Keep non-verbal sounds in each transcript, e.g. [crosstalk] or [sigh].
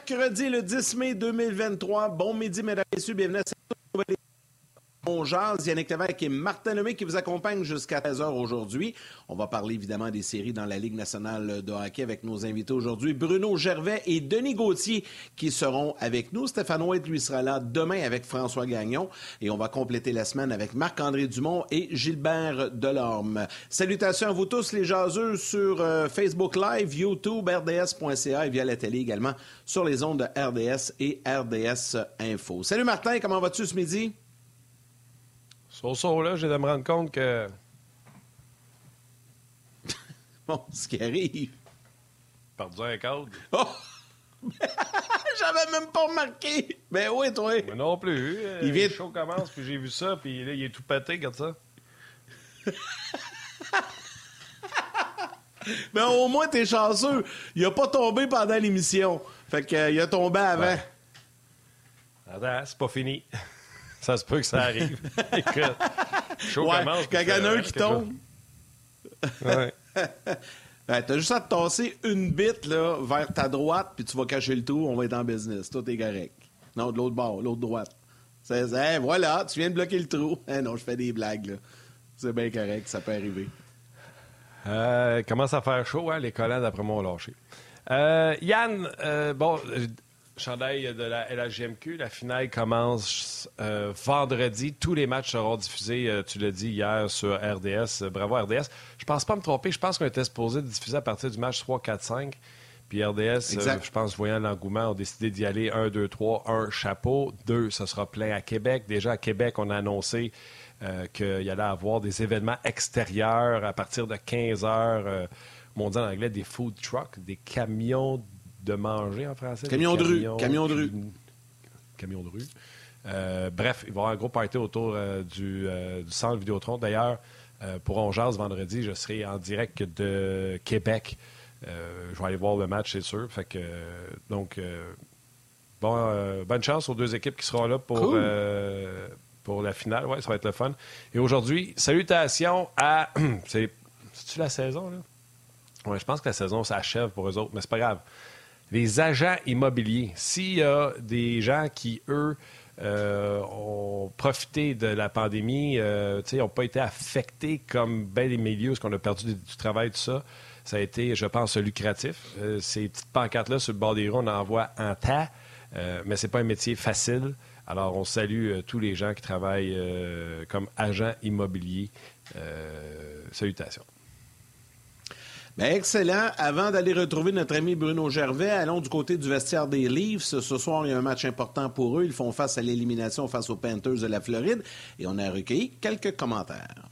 Mercredi le 10 mai 2023. Bon midi, mesdames et messieurs. Bienvenue à on jase. Yannick Lévesque et Martin Lemay qui vous accompagnent jusqu'à 13h aujourd'hui. On va parler évidemment des séries dans la Ligue nationale de hockey avec nos invités aujourd'hui, Bruno Gervais et Denis Gauthier qui seront avec nous. Stéphane White, lui, sera là demain avec François Gagnon. Et on va compléter la semaine avec Marc-André Dumont et Gilbert Delorme. Salutations à vous tous les jaseux sur euh, Facebook Live, YouTube, RDS.ca et via la télé également sur les ondes de RDS et RDS Info. Salut Martin, comment vas-tu ce midi? Sur ça, là, j'ai de me rendre compte que. [laughs] bon, ce qui arrive. Perdu un code. Oh! [laughs] J'avais même pas remarqué. Ben oui, toi. Mais non plus. Il vient... Le show commence, puis j'ai vu ça, puis là, il est tout pété, regarde ça. [laughs] ben au moins, t'es chanceux. Il a pas tombé pendant l'émission. Fait qu'il euh, a tombé avant. Attends, c'est pas fini. Ça se peut que ça arrive. [laughs] Écoute, chaud ouais, commence. Quand il y en a un qui tombe. Ouais. [laughs] ben, t'as juste à te tasser une bite là, vers ta droite, puis tu vas cacher le trou, on va être en business. Tout est correct. Non, de l'autre bord, l'autre droite. C'est, hey, voilà, tu viens de bloquer le trou. [laughs] Hey, non, je fais des blagues. là. C'est bien correct, ça peut arriver. Euh, commence à faire chaud, hein, les collants, d'après moi, ont lâché. Euh, Yann, euh, bon, chandail de la LHGMQ. La finale commence euh, vendredi. Tous les matchs seront diffusés, euh, tu l'as dit hier, sur RDS. bravo RDS. Je pense pas me tromper. Je pense qu'on était supposé diffuser à partir du match 3, 4, 5. Puis RDS, euh, je pense, voyant l'engouement, ont décidé d'y aller 1, 2, 3, 1, chapeau. 2, ce sera plein à Québec. Déjà, à Québec, on a annoncé qu'il y allait avoir des événements extérieurs à partir de 15 heures. on dit en anglais des food trucks, des camions de manger en français. Camion de rue. Camion de rue. Camion de rue. Euh, bref, il va y avoir un gros party autour euh, du, euh, du, centre Vidéotron. D'ailleurs, pour On vendredi, je serai en direct de Québec. je vais aller voir le match, c'est sûr. Fait que, donc, bon, bonne chance aux deux équipes qui seront là pour, pour la finale. Ouais, ça va être le fun. Et aujourd'hui, salutations à. [clears throat] C'est-tu la saison, là? Oui, je pense que la saison s'achève pour eux autres, mais c'est pas grave les agents immobiliers. S'il y a des gens qui, eux, euh, ont profité de la pandémie, euh, n'ont pas été affectés comme bien des milieux, parce qu'on a perdu du, travail, tout ça. Ça a été, je pense, lucratif. Euh, ces petites pancartes-là sur le bord des rues, on en voit en tas, euh, mais c'est pas un métier facile. Alors, on salue tous les gens qui travaillent comme agents immobiliers. salutations. Ben, excellent. Avant d'aller retrouver notre ami Bruno Gervais, allons du côté du vestiaire des Leafs. Ce soir, il y a un match important pour eux. Ils font face à l'élimination face aux Panthers de la Floride. Et on a recueilli quelques commentaires.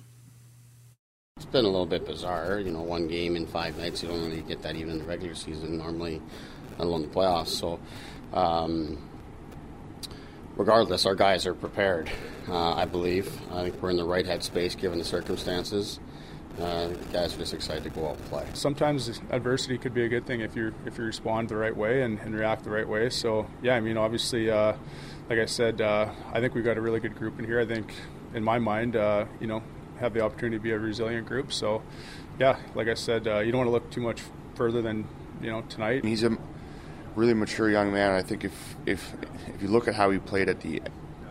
It's been a little bit bizarre. You know, one game in five nights, you don't really get that even in the regular season normally, let alone the playoffs. So, um, regardless, our guys are prepared, uh, I believe. I think we're in the right headspace given the circumstances. Uh, guys are just excited to go out and play. Sometimes adversity could be a good thing if you if you respond the right way and, and react the right way. So yeah, I mean obviously, uh, like I said, uh, I think we've got a really good group in here. I think, in my mind, uh, you know, have the opportunity to be a resilient group. So yeah, like I said, uh, you don't want to look too much further than you know tonight. He's a really mature young man. I think if if if you look at how he played at the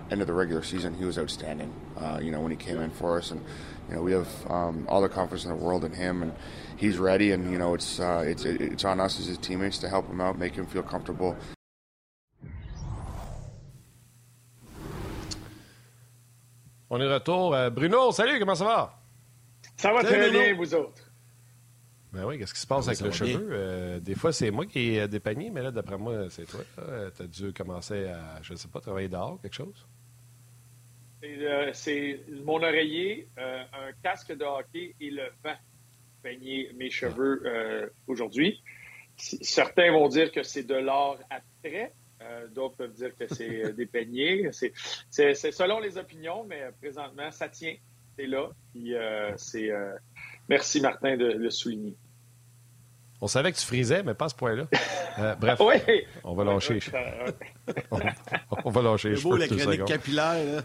end of the regular season, he was outstanding. Uh, you know when he came in for us and you know, we have um, all the confidence in the world in him, and he's ready. And you know, it's uh, it's it's on us as his teammates to help him out, make him feel comfortable. On est retour. Euh, Bruno, salut, comment ça va? Ça va très bien, vous autres. Ben oui, qu'est-ce qui se passe avec le cheveu? Euh, des fois, c'est moi qui ai dépeigné, mais là, d'après moi, c'est toi. Tu as dû commencer à, je ne sais pas, travailler dehors, quelque chose? C'est mon oreiller, euh, un casque de hockey et le vent peigner mes cheveux euh, aujourd'hui. Certains vont dire que c'est de l'or abstrait. Euh, d'autres peuvent dire que c'est [laughs] des peignets. C'est selon les opinions, mais présentement, ça tient. C'est là. c'est merci Martin de le souligner. On savait que tu frisais, mais pas à ce point-là. bref, [laughs] on va lâcher. [laughs] on, va lâcher. C'est beau la chronique capillaire. Là.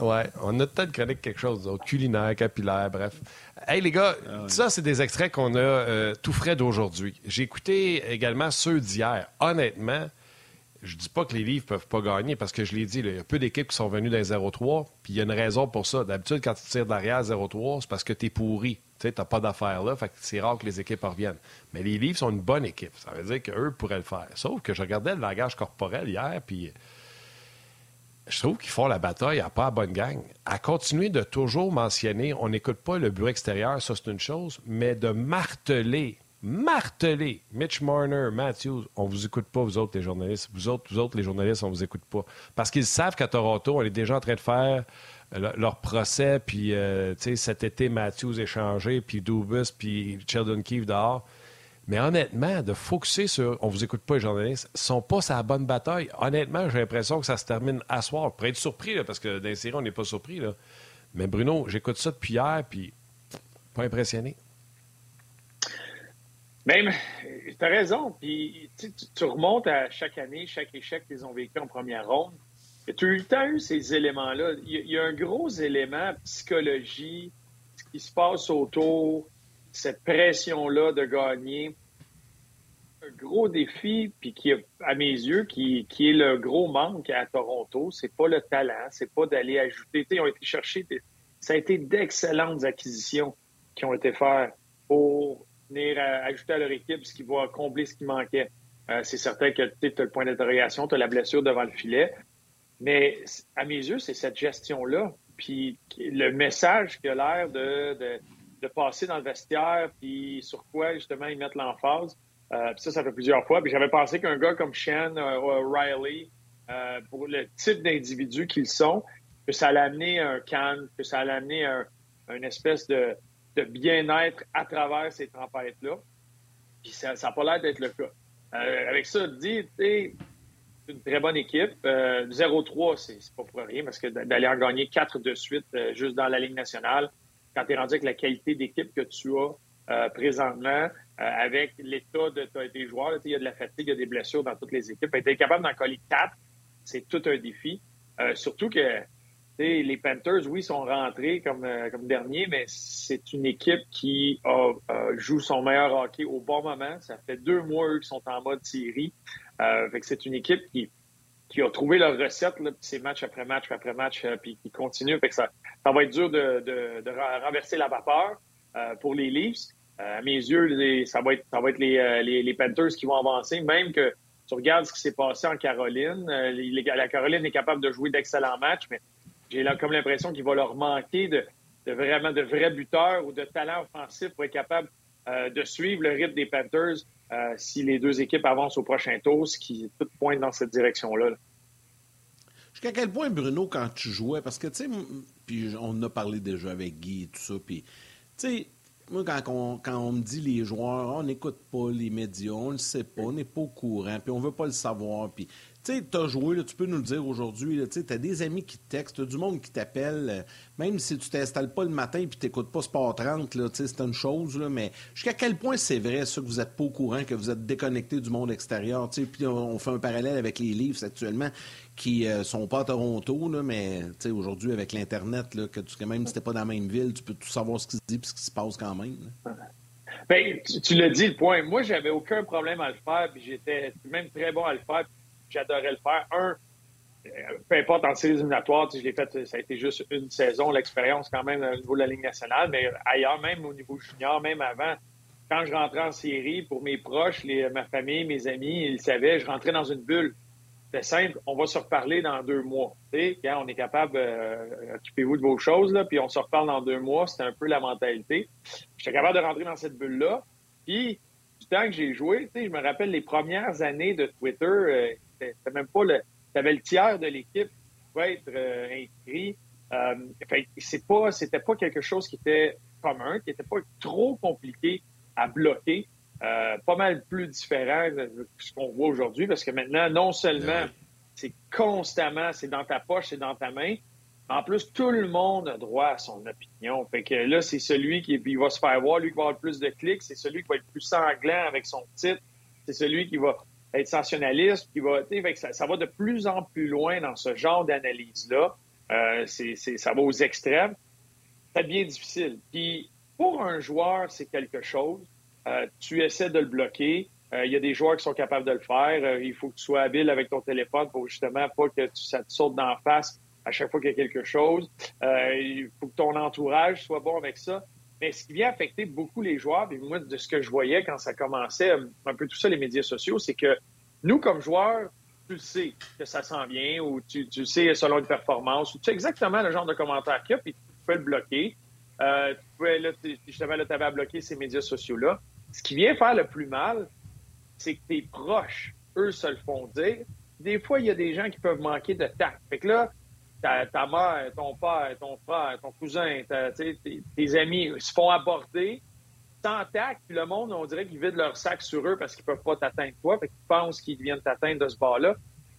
Ouais, on a peut-être chronique quelque chose d'autre, culinaire, capillaire, bref. Hey les gars, ah ça c'est des extraits qu'on a euh, tout frais d'aujourd'hui. J'ai écouté également ceux d'hier. Honnêtement, je dis pas que les livres peuvent pas gagner parce que je l'ai dit, il y a peu d'équipes qui sont venues dans 0-3, puis il y a une raison pour ça. D'habitude, quand tu tires derrière 0-3, c'est parce que tu es pourri. Tu n'as pas d'affaires là, fait que c'est rare que les équipes reviennent. Mais les livres sont une bonne équipe. Ça veut dire qu'eux pourraient le faire. Sauf que je regardais le langage corporel hier, puis je trouve qu'ils font la bataille à pas bonne gang. À continuer de toujours mentionner, on n'écoute pas le bureau extérieur, ça c'est une chose, mais de marteler martelé Mitch Marner, Matthews, on vous écoute pas, vous autres, les journalistes. Vous autres, vous autres, les journalistes, on vous écoute pas. Parce qu'ils savent qu'à Toronto, on est déjà en train de faire euh, leur procès, puis euh, cet été, Matthews échangé, puis Dubus, puis Sheldon Keefe dehors. Mais honnêtement, de focuser sur on vous écoute pas, les journalistes, sont pas sa bonne bataille. Honnêtement, j'ai l'impression que ça se termine à soir. Pour être surpris, parce que dans les on n'est pas surpris. Là. Mais Bruno, j'écoute ça depuis hier, puis pas impressionné. Même, tu as raison. Puis tu, remontes à chaque année, chaque échec qu'ils ont vécu en première ronde. Tu as eu ces éléments-là. Il y, a un gros élément psychologie, ce qui se passe autour, cette pression-là de gagner. Un gros défi, puis qui, à mes yeux, qui, qui est le gros manque à Toronto, c'est pas le talent, c'est pas d'aller ajouter. Ils ont été chercher, ça a été d'excellentes acquisitions qui ont été faites pour venir ajouter à leur équipe ce qui va combler ce qui manquait. Euh, c'est certain que tu as le point d'interrogation, tu as la blessure devant le filet. Mais à mes yeux, c'est cette gestion-là. Puis le message qui a l'air de, de, passer dans le vestiaire, puis sur quoi justement ils mettent l'emphase. Euh, ça, ça fait plusieurs fois. Puis j'avais pensé qu'un gars comme Shan euh, ou Riley, pour le type d'individus qu'ils sont, que ça allait amener un calme, que ça allait amener un, une espèce de, de bien-être à travers ces tempêtes-là. Puis ça n'a pas l'air d'être le cas. Euh, avec ça, dit, c'est une très bonne équipe. 0-3, euh, c'est pas pour rien parce que d'aller en gagner 4 de suite euh, juste dans la Ligue nationale, quand tu es rendu avec la qualité d'équipe que tu as présentement, avec l'état de tes joueurs, il y a de la fatigue, il y a des blessures dans toutes les équipes. Être capable d'en coller 4, c'est tout un défi. surtout que les Panthers, oui, sont rentrés comme, euh, comme dernier, mais c'est une équipe qui joue son meilleur hockey au bon moment. Ça fait deux mois, eux, qui sont en mode série. Euh, c'est une équipe qui, qui a trouvé leur recette, là, c'est match après match après match, euh, puis qui continue. Fait que ça, ça va être dur de, de, de renverser la vapeur euh, pour les Leafs. à mes yeux, ça va être, ça va être les, les, Panthers qui vont avancer, même que tu regardes ce qui s'est passé en Caroline. la Caroline est capable de jouer d'excellents matchs, mais j'ai comme l'impression qu'il va leur manquer de, vraiment de vrais buteurs ou de talent offensif pour être capable euh, de suivre le rythme des Panthers euh, si les deux équipes avancent au prochain tour, ce qui tout pointe dans cette direction-là. Jusqu'à quel point, Bruno, quand tu jouais, parce que, tu sais, puis on a parlé déjà avec Guy et tout ça, puis, tu sais, moi, quand on, me dit les joueurs, on n'écoute pas les médias, on ne le sait pas, on n'est pas au courant, puis on veut pas le savoir, puis sais, tu as joué, tu peux nous le dire aujourd'hui, tu as des amis qui te textent, du monde qui t'appelle, euh, même si tu t'installes pas le matin et tu n'écoutes pas Sport 30, c'est une chose, là, mais jusqu'à quel point c'est vrai, ça, que vous n'êtes pas au courant, que vous êtes déconnecté du monde extérieur, puis on, fait un parallèle avec les livres actuellement qui euh, sont pas à Toronto, là, mais aujourd'hui, avec l'Internet, que tu, même si tu pas dans la même ville, tu peux tout savoir ce qui se dit et ce qui se passe quand même. Ben, tu, tu l'as dit, le point. Moi, j'avais aucun problème à le faire, puis j'étais même très bon à le faire j'adorais le faire. Un, euh, peu importe en séries éliminatoires, je l'ai fait, ça a été juste une saison, l'expérience quand même au niveau de la Ligue nationale, mais ailleurs, même au niveau junior, même avant, quand je rentrais en série, pour mes proches, ma famille, mes amis, ils savaient, je rentrais dans une bulle. C'était simple, on va se reparler dans deux mois. Quand on est capable, euh, occupez-vous de vos choses, là, puis on se reparle dans deux mois, c'était un peu la mentalité. J'étais capable de rentrer dans cette bulle-là. Puis, du temps que j'ai joué, je me rappelle les premières années de Twitter, euh, c'était même pas le. Tu avais le tiers de l'équipe qui pouvait être euh, inscrit. Euh, c'est pas, c'était pas quelque chose qui était commun, qui n'était pas trop compliqué à bloquer. Euh, pas mal plus différent de ce qu'on voit aujourd'hui, parce que maintenant, non seulement c'est constamment, c'est dans ta poche, c'est dans ta main, en plus, tout le monde a droit à son opinion. Fait que là, c'est celui qui va se faire voir, lui qui va avoir le plus de clics, c'est celui qui va être plus sanglant avec son titre, c'est celui qui va être sensationnaliste, qui va, ça, ça va de plus en plus loin dans ce genre d'analyse-là. euh, ça va aux extrêmes, ça devient difficile. Puis pour un joueur, c'est quelque chose. Euh, tu essaies de le bloquer. Il y a des joueurs qui sont capables de le faire. il faut que tu sois habile avec ton téléphone pour justement pas que ça te saute d'en face à chaque fois qu'il y a quelque chose. il faut que ton entourage soit bon avec ça. Mais ce qui vient affecter beaucoup les joueurs, et moi, de ce que je voyais quand ça commençait, un peu tout ça, les médias sociaux, c'est que nous, comme joueurs, tu sais que ça s'en vient ou tu, tu, sais selon une performance ou tu sais exactement le genre de commentaire qu'il y a puis tu peux le bloquer. Euh, tu pouvais, là, justement, là, tu avais à bloquer ces médias sociaux-là. Ce qui vient faire le plus mal, c'est que tes proches, eux, se le font dire. Des fois, il y a des gens qui peuvent manquer de tact. Fait que là, ta, mère, ton père, ton frère, ton cousin, tes, tes amis se font aborder tact, puis le monde, on dirait qu'ils vident leur sac sur eux parce qu'ils peuvent pas t'atteindre toi, fait qu'ils pensent qu'ils viennent t'atteindre de ce bas-là.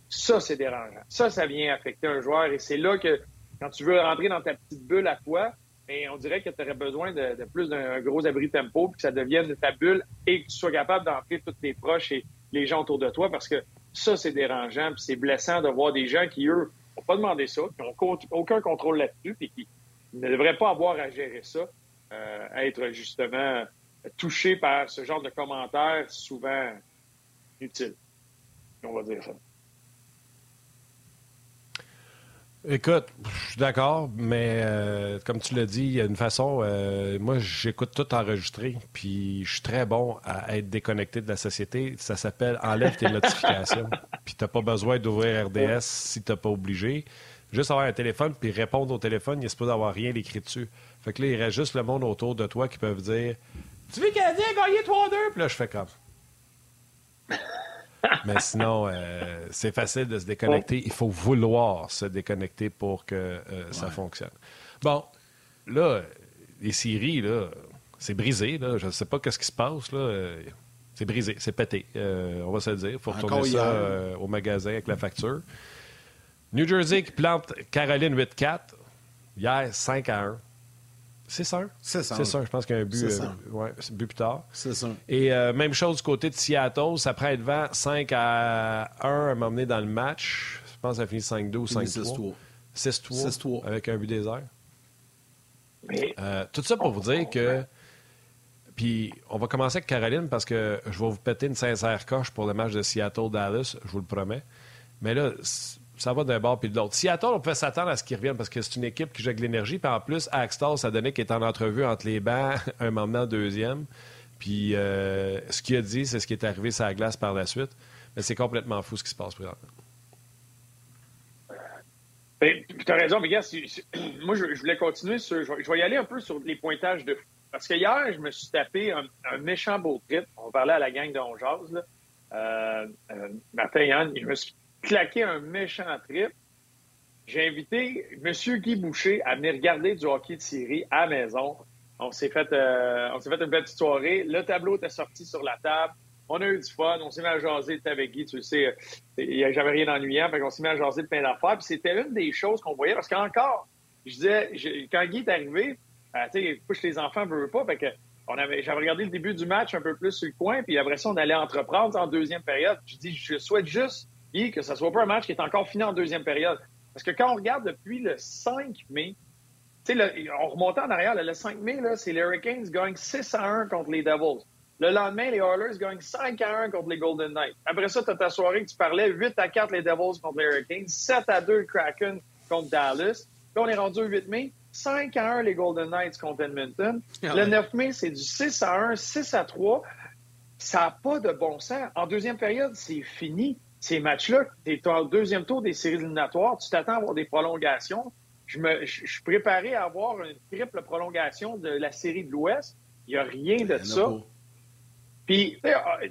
Ça, c'est dérangeant. Ça, ça vient affecter un joueur et c'est là que, quand tu veux rentrer dans ta petite bulle à toi, mais on dirait que tu aurais besoin de, plus d'un gros abri tempo, puis que ça devienne ta bulle et que tu sois capable d'entrer tous tes proches et les gens autour de toi, parce que ça, c'est dérangeant, puis c'est blessant de voir des gens qui, eux, n'ont pas demandé ça, qui n'ont aucun contrôle là-dessus, puis qui ne devraient pas avoir à gérer ça, euh, être justement touché par ce genre de commentaires souvent utiles. On va dire ça. Écoute, je suis d'accord, mais euh, comme tu l'as dit, il y a une façon. Euh, moi, j'écoute tout enregistré, puis je suis très bon à être déconnecté de la société. Ça s'appelle enlève tes notifications. [laughs] Puis t'as pas besoin d'ouvrir RDS si t'as pas obligé. Juste avoir un téléphone puis répondre au téléphone, il n'y a pas d'avoir rien écrit dessus. Fait que là, il reste juste le monde autour de toi qui peuvent dire Tu veux Canadien gagner 3-2 Puis là, je fais comme. [laughs] Mais sinon, euh, c'est facile de se déconnecter. Il faut vouloir se déconnecter pour que euh, ça fonctionne. Bon, là, les séries, là, c'est brisé. Là. Je ne sais pas ce qui se passe. Là. C'est brisé, c'est pété. Euh, on va se le dire. Il faut retourner ça au magasin avec la facture. New Jersey qui plante Caroline 8-4. Hier, 5 à 1. C'est ça. C'est ça. C'est ça. Je pense qu'il y a un but, euh, ouais, but plus tard. C'est ça. Et euh, même chose du côté de Seattle. Ça prend devant 5 à 1 à m'emmener dans le match. Je pense que ça finit 5-2 ou 5-3. 6-3. 6-3. Avec un but désert. Euh, tout ça pour vous dire que. Puis, on va commencer avec Caroline parce que je vais vous péter une sincère coche pour le match de Seattle-Dallas, je vous le promets. Mais là, ça va d'un bord puis de l'autre. Seattle, on peut s'attendre à ce qu'ils reviennent parce que c'est une équipe qui joue de l'énergie. Puis en plus, Axtell, ça donnait qu'il est en entrevue entre les bancs, [laughs] un moment deuxième. Puis euh, ce qu'il a dit, c'est ce qui est arrivé sur la glace par la suite. Mais c'est complètement fou ce qui se passe présentement. Ben, tu as raison, mais gars, [clears throat] moi, je, voulais continuer sur. Je vais, y aller un peu sur les pointages de Parce que hier, je me suis tapé un, méchant beau trip. On parlait à la gang de Onjaz, Euh, euh, Yann, je me suis claqué un méchant trip. J'ai invité M. Guy Boucher à venir regarder du hockey de série à la maison. On s'est fait, euh, on fait une petite soirée. Le tableau était sorti sur la table. On a eu du fun. On s'est mis à jaser avec Guy. Tu le sais, j'avais rien d'ennuyant. Qu'on s'est mis à jaser de plein d'affaires. Puis c'était une des choses qu'on voyait. Parce qu'encore, je disais, quand Guy est arrivé, euh, tu sais, push les enfants, veut pas. Fait que on j'avais regardé le début du match un peu plus sur le coin. Puis après ça, on allait entreprendre en deuxième période. Je dis, je souhaite juste que ce ne soit pas un match qui est encore fini en deuxième période. Parce que quand on regarde depuis le 5 mai, on remontait en arrière, le 5 mai, c'est les Hurricanes gagnent 6 à 1 contre les Devils. Le lendemain, les Oilers gagnent 5 à 1 contre les Golden Knights. Après ça, tu as ta soirée que tu parlais, 8 à 4 les Devils contre les Hurricanes, 7 à 2 Kraken contre Dallas. Là, on est rendu au 8 mai, 5 à 1 les Golden Knights contre Edmonton. Ah le 9 mai, c'est du 6 à 1, 6 à 3. Ça n'a pas de bon sens. En deuxième période, c'est fini ces matchs-là, tu es au deuxième tour des séries éliminatoires, tu t'attends à avoir des prolongations. Je, me, je, suis préparé à avoir une triple prolongation de la série de l'Ouest. Il n'y a rien de ça. Puis,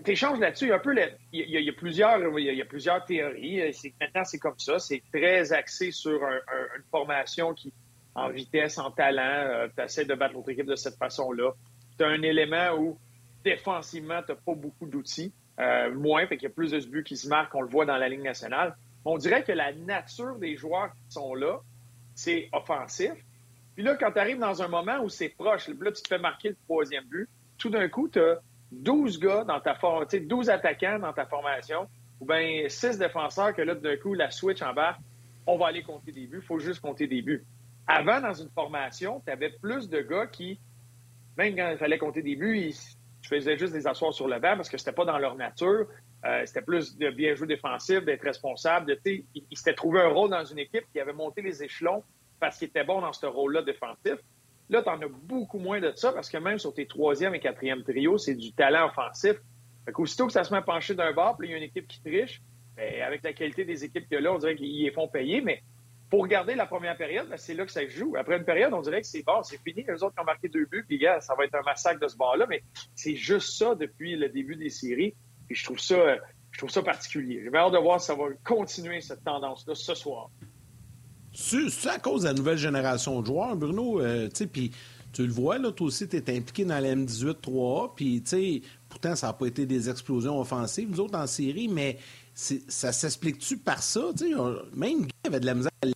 tu échanges là-dessus. Un peu, il y, a, plusieurs, il y a, plusieurs théories. Maintenant, c'est comme ça. C'est très axé sur une formation qui, en vitesse, en talent, euh, tu essaies de battre l'autre équipe de cette façon-là. Tu as un élément où, défensivement, tu n'as pas beaucoup d'outils. Euh, moins, fait qu'il y a plus de buts qui se marquent, on le voit dans la Ligue nationale. On dirait que la nature des joueurs qui sont là, c'est offensif. Puis là, quand tu arrives dans un moment où c'est proche, là, tu te fais marquer le troisième but, tout d'un coup, tu as 12 gars dans ta formation, 12 attaquants dans ta formation, ou bien 6 défenseurs que là, d'un coup, la switch en bas. on va aller compter des buts, il faut juste compter des buts. Avant, dans une formation, tu avais plus de gars qui, même quand il fallait compter des buts, ils faisaient juste des asseoir sur le banc parce que c'était pas dans leur nature. Euh, c'était plus de bien jouer défensif, d'être responsable. Ils, ils s'étaient trouvé un rôle dans une équipe qui avait monté les échelons parce qu'il était bon dans ce rôle-là défensif. Là, tu en as beaucoup moins de ça parce que même sur tes troisième et quatrième trio, c'est du talent offensif. Fait qu'aussitôt que ça se met à pencher d'un bord, puis il y a une équipe qui triche, bien, avec la qualité des équipes qu'il y a là, on dirait qu'ils les font payer. Mais pour regarder la première période, ben, c'est là que ça joue. Après une période, on dirait que c'est bon, c'est fini. Les autres ont marqué deux buts, puis gars, ça va être un massacre de ce bord-là. Mais c'est juste ça depuis le début des séries. Puis je trouve ça, je trouve ça particulier. J'ai hâte de voir si ça va continuer cette tendance-là ce soir. C'est à cause de la nouvelle génération de joueurs, Bruno. Euh, tu le vois, là, toi aussi, tu es impliqué dans la M18 3A, puis pourtant, ça n'a pas été des explosions offensives, nous autres, en série, mais ça s'explique-tu par ça? même Guy avait de la misère à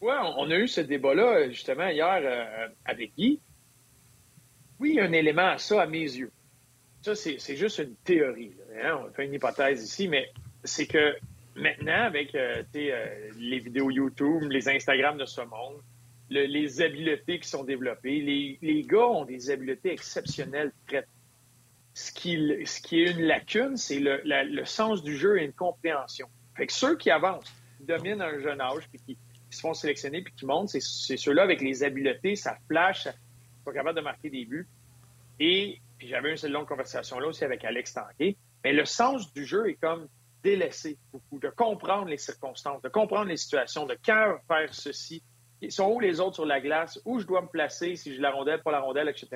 Oui, on a eu ce débat-là, justement, hier euh, avec Guy. Oui, il y a un élément à ça, à mes yeux. Ça, c'est juste une théorie. Hein? On fait une hypothèse ici, mais c'est que maintenant, avec euh, euh, les vidéos YouTube, les Instagram de ce monde, les habiletés qui sont développées, les, gars ont des habiletés exceptionnelles. Ce qui, ce qui est une lacune, c'est le, sens du jeu et une compréhension. Fait que ceux qui avancent, dominent à un jeune âge, puis qui, se font sélectionner, puis qui montent, c'est ceux-là avec les habiletés, ça flash, ça, sont capables de marquer des buts. Et puis j'avais une longue conversation là aussi avec Alex Tanguay. Mais le sens du jeu est comme délaissé beaucoup, de comprendre les circonstances, de comprendre les situations, de quand faire ceci. Ils sont où les autres sur la glace, où je dois me placer, si j'ai la rondelle, pas la rondelle, etc.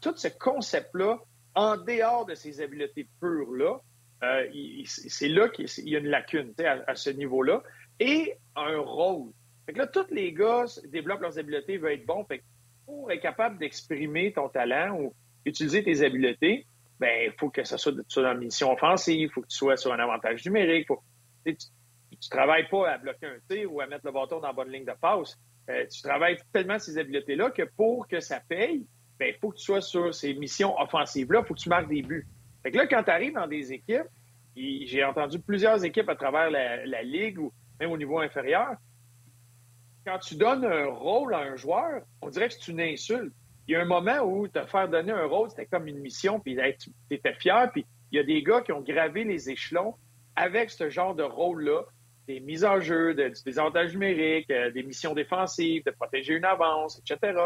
tout ce concept-là, en dehors de ces habiletés pures-là, euh, c'est là qu'il y a une lacune à, ce niveau-là. Et un rôle. Fait que là, tous les gars développent leurs habiletés, veulent être bons. Fait pour être capable d'exprimer ton talent ou utiliser tes habiletés, ben, il faut que ça soit, dans une mission offensive, il faut que tu sois sur un avantage numérique. Tu ne travailles pas à bloquer un tir ou à mettre le bâton dans la bonne ligne de passe. Euh, tu travailles tellement ces habiletés-là que pour que ça paye, ben, il faut que tu sois sur ces missions offensives-là, il faut que tu marques des buts. Fait que là, quand tu arrives dans des équipes, j'ai entendu plusieurs équipes à travers la, ligue ou même au niveau inférieur, quand tu donnes un rôle à un joueur, on dirait que c'est une insulte il y a un moment où te faire donner un rôle, c'était comme une mission, puis tu étais fier, puis il y a des gars qui ont gravé les échelons avec ce genre de rôle-là, des mises en jeu, des avantages numériques, euh, des missions défensives, de protéger une avance, etc.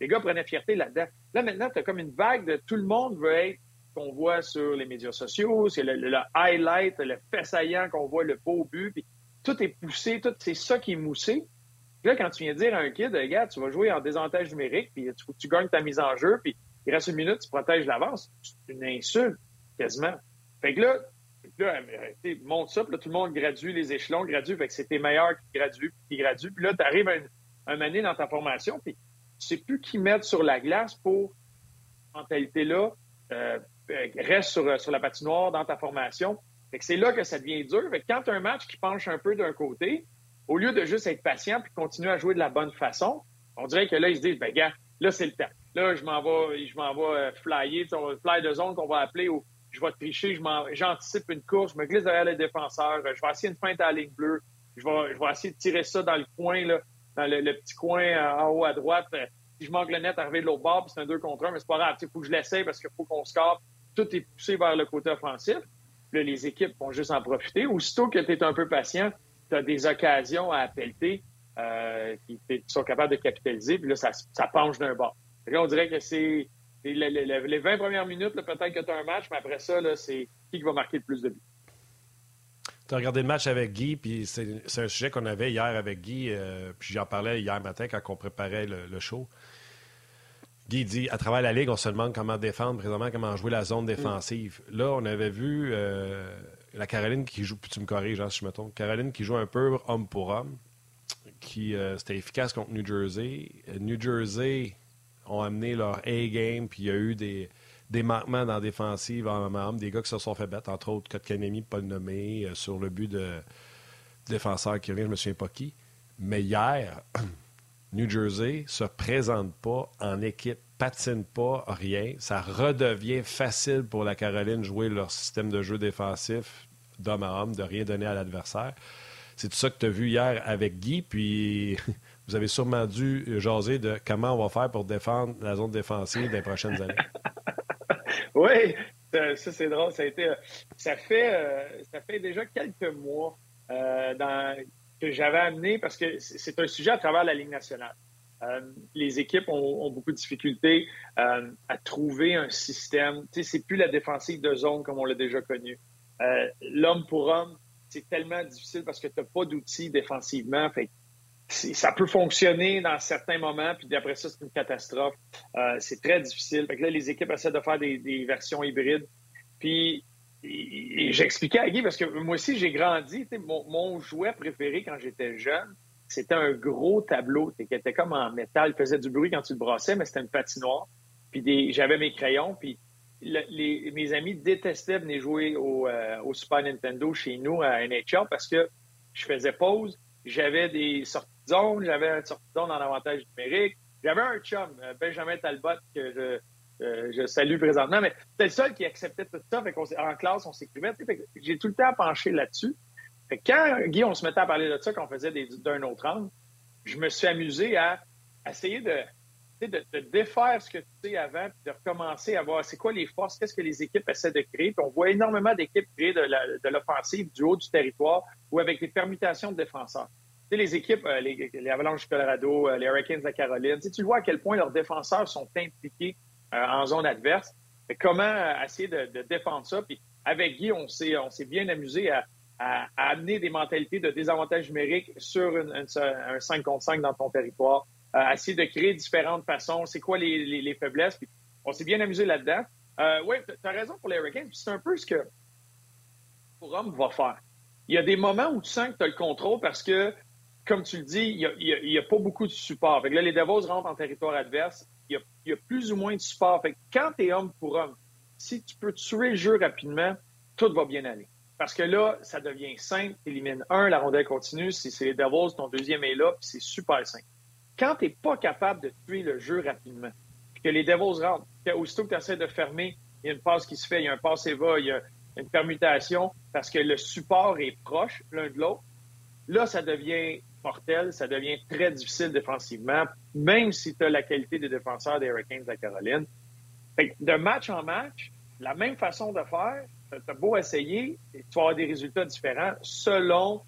Les gars prenaient fierté là-dedans. Là, maintenant, tu as comme une vague de tout le monde veut être qu'on voit sur les médias sociaux, c'est le, highlight, le fait saillant qu'on voit, le beau but, puis tout est poussé, tout c'est ça qui est moussé là, quand tu viens dire à un kid, regarde, tu vas jouer en désavantage numérique, puis tu, tu gagnes ta mise en jeu, puis il reste une minute, tu protèges l'avance, c'est une insulte, quasiment. Fait que là, là monte ça, puis là, tout le monde gradue les échelons, gradue, fait que c'est tes meilleurs qui graduent, qui graduent. Puis là, tu arrives à un année dans ta formation, puis tu sais plus qui mettre sur la glace pour, mentalité-là, euh, reste sur, sur la patinoire dans ta formation. C'est là que ça devient dur. Fait que quand tu as un match qui penche un peu d'un côté, au lieu de juste être patient puis continuer à jouer de la bonne façon, on dirait que là, ils se disent, ben gars, là, c'est le temps. Là, je m'en vais, je m'en vais euh, flyer, fly de zone qu'on va appeler, ou je vais tricher, j'anticipe une course, je me glisse derrière les défenseurs, je vais essayer une feinte à la ligne bleue, je vais, je essayer de tirer ça dans le coin, là, dans le, petit coin euh, en haut à droite. Euh, si je manque le net, arriver de l'autre bord, c'est un 2 contre 1, mais c'est pas grave, il faut que je l'essaye parce qu'il faut qu'on score. Tout est poussé vers le côté offensif. Là, les équipes vont juste en profiter. Aussitôt que tu es un peu patient, tu as des occasions à appelter euh, qui, sont capables de capitaliser, puis là, ça, ça penche d'un bord. Là, on dirait que c'est les, 20 premières minutes, peut-être que tu as un match, mais après ça, c'est qui va marquer le plus de buts. Tu as regardé le match avec Guy, puis c'est un sujet qu'on avait hier avec Guy, euh, puis j'en parlais hier matin quand on préparait le, show. Guy dit à travers la Ligue, on se demande comment défendre présentement, comment jouer la zone défensive. Là, on avait vu euh, la Caroline qui joue, puis tu me corriges hein, si je me trompe, Caroline qui joue un peu homme pour homme, qui euh, c'était efficace contre New Jersey. New Jersey ont amené leur A-game, puis il y a eu des, des manquements dans la défensive en homme, des gars qui se sont fait battre, entre autres Kotkanemi, pas le nommé, euh, sur le but de, défenseur qui revient, je me souviens pas qui. Mais hier, [clears throat] New Jersey se présente pas en équipe, patine pas, rien. Ça redevient facile pour la Caroline jouer leur système de jeu défensif d'homme à homme, de rien donner à l'adversaire. C'est tout ça que tu as vu hier avec Guy, puis [laughs] vous avez sûrement dû jaser de comment on va faire pour défendre la zone défensive des prochaines années. [laughs] oui, ça c'est drôle. Fait, euh, ça fait déjà quelques mois euh, que j'avais amené, parce que c'est un sujet à travers la Ligue nationale. Euh, les équipes ont, beaucoup de difficultés à trouver un système. Tu sais, c'est plus la défensive de zone comme on l'a déjà connu. L'homme pour homme, c'est tellement difficile parce que tu n'as pas d'outils défensivement. Ça peut fonctionner dans certains moments, puis après ça, c'est une catastrophe. Euh, c'est très difficile. Là, les équipes essaient de faire des, versions hybrides. Puis, j'expliquais à Guy, parce que moi aussi, j'ai grandi. Mon, jouet préféré quand j'étais jeune, c'était un gros tableau qui était comme en métal. Il faisait du bruit quand tu le brassais, mais c'était une patinoire. Puis j'avais mes crayons, puis mes amis détestaient venir jouer au, euh, au, Super Nintendo chez nous à NHL parce que je faisais pause, j'avais des sorties de zone, j'avais une sortie de zone en avantage numérique. J'avais un chum, euh, Benjamin Talbot, que je, euh, je salue présentement, mais c'était le seul qui acceptait tout ça. En classe, on s'écrivait. J'ai tout le temps penché là-dessus. quand Guy, on se mettait à parler de ça, qu'on faisait d'un autre angle, je me suis amusé à essayer de défaire ce que tu sais avant, puis de recommencer à voir c'est quoi les forces, qu'est-ce que les équipes essaient de créer. On voit énormément d'équipes créer de l'offensive du haut du territoire ou avec des permutations de défenseurs. Les équipes, euh, les, Avalanches du Colorado, euh, les Hurricanes de la Caroline, tu, tu vois à quel point leurs défenseurs sont impliqués en zone adverse. Comment essayer de, défendre ça? Puis avec Guy, on s'est, on s'est bien amusé à, amener des mentalités de désavantage numérique sur un 5 contre 5 dans ton territoire euh, essayer de créer différentes façons. C'est quoi les, faiblesses? on s'est bien amusé là-dedans. Euh, oui, tu as raison pour les Hurricanes. C'est un peu ce que Forum va faire. Il y a des moments où tu sens que tu as le contrôle parce que, comme tu le dis, il n'y a, pas beaucoup de support. là, les Devils rentrent en territoire adverse. Il y a, plus ou moins de support. Fait quand tu es homme pour homme, si tu peux tuer le jeu rapidement, tout va bien aller. Parce que là, ça devient simple. Tu élimines un, la rondelle continue. Si c'est les Devils, ton deuxième est là, puis c'est super simple quand tu n'es pas capable de tuer le jeu rapidement, puis que les Devils rentrent, aussitôt que tu essaies de fermer, il y a une passe qui se fait, il y a un passe va, il y a une permutation parce que le support est proche l'un de l'autre, là, ça devient ça devient très difficile défensivement, même si tu as la qualité des défenseurs des Hurricanes de Caroline. de match en match, la même façon de faire, tu as beau essayer, tu vas avoir des résultats différents selon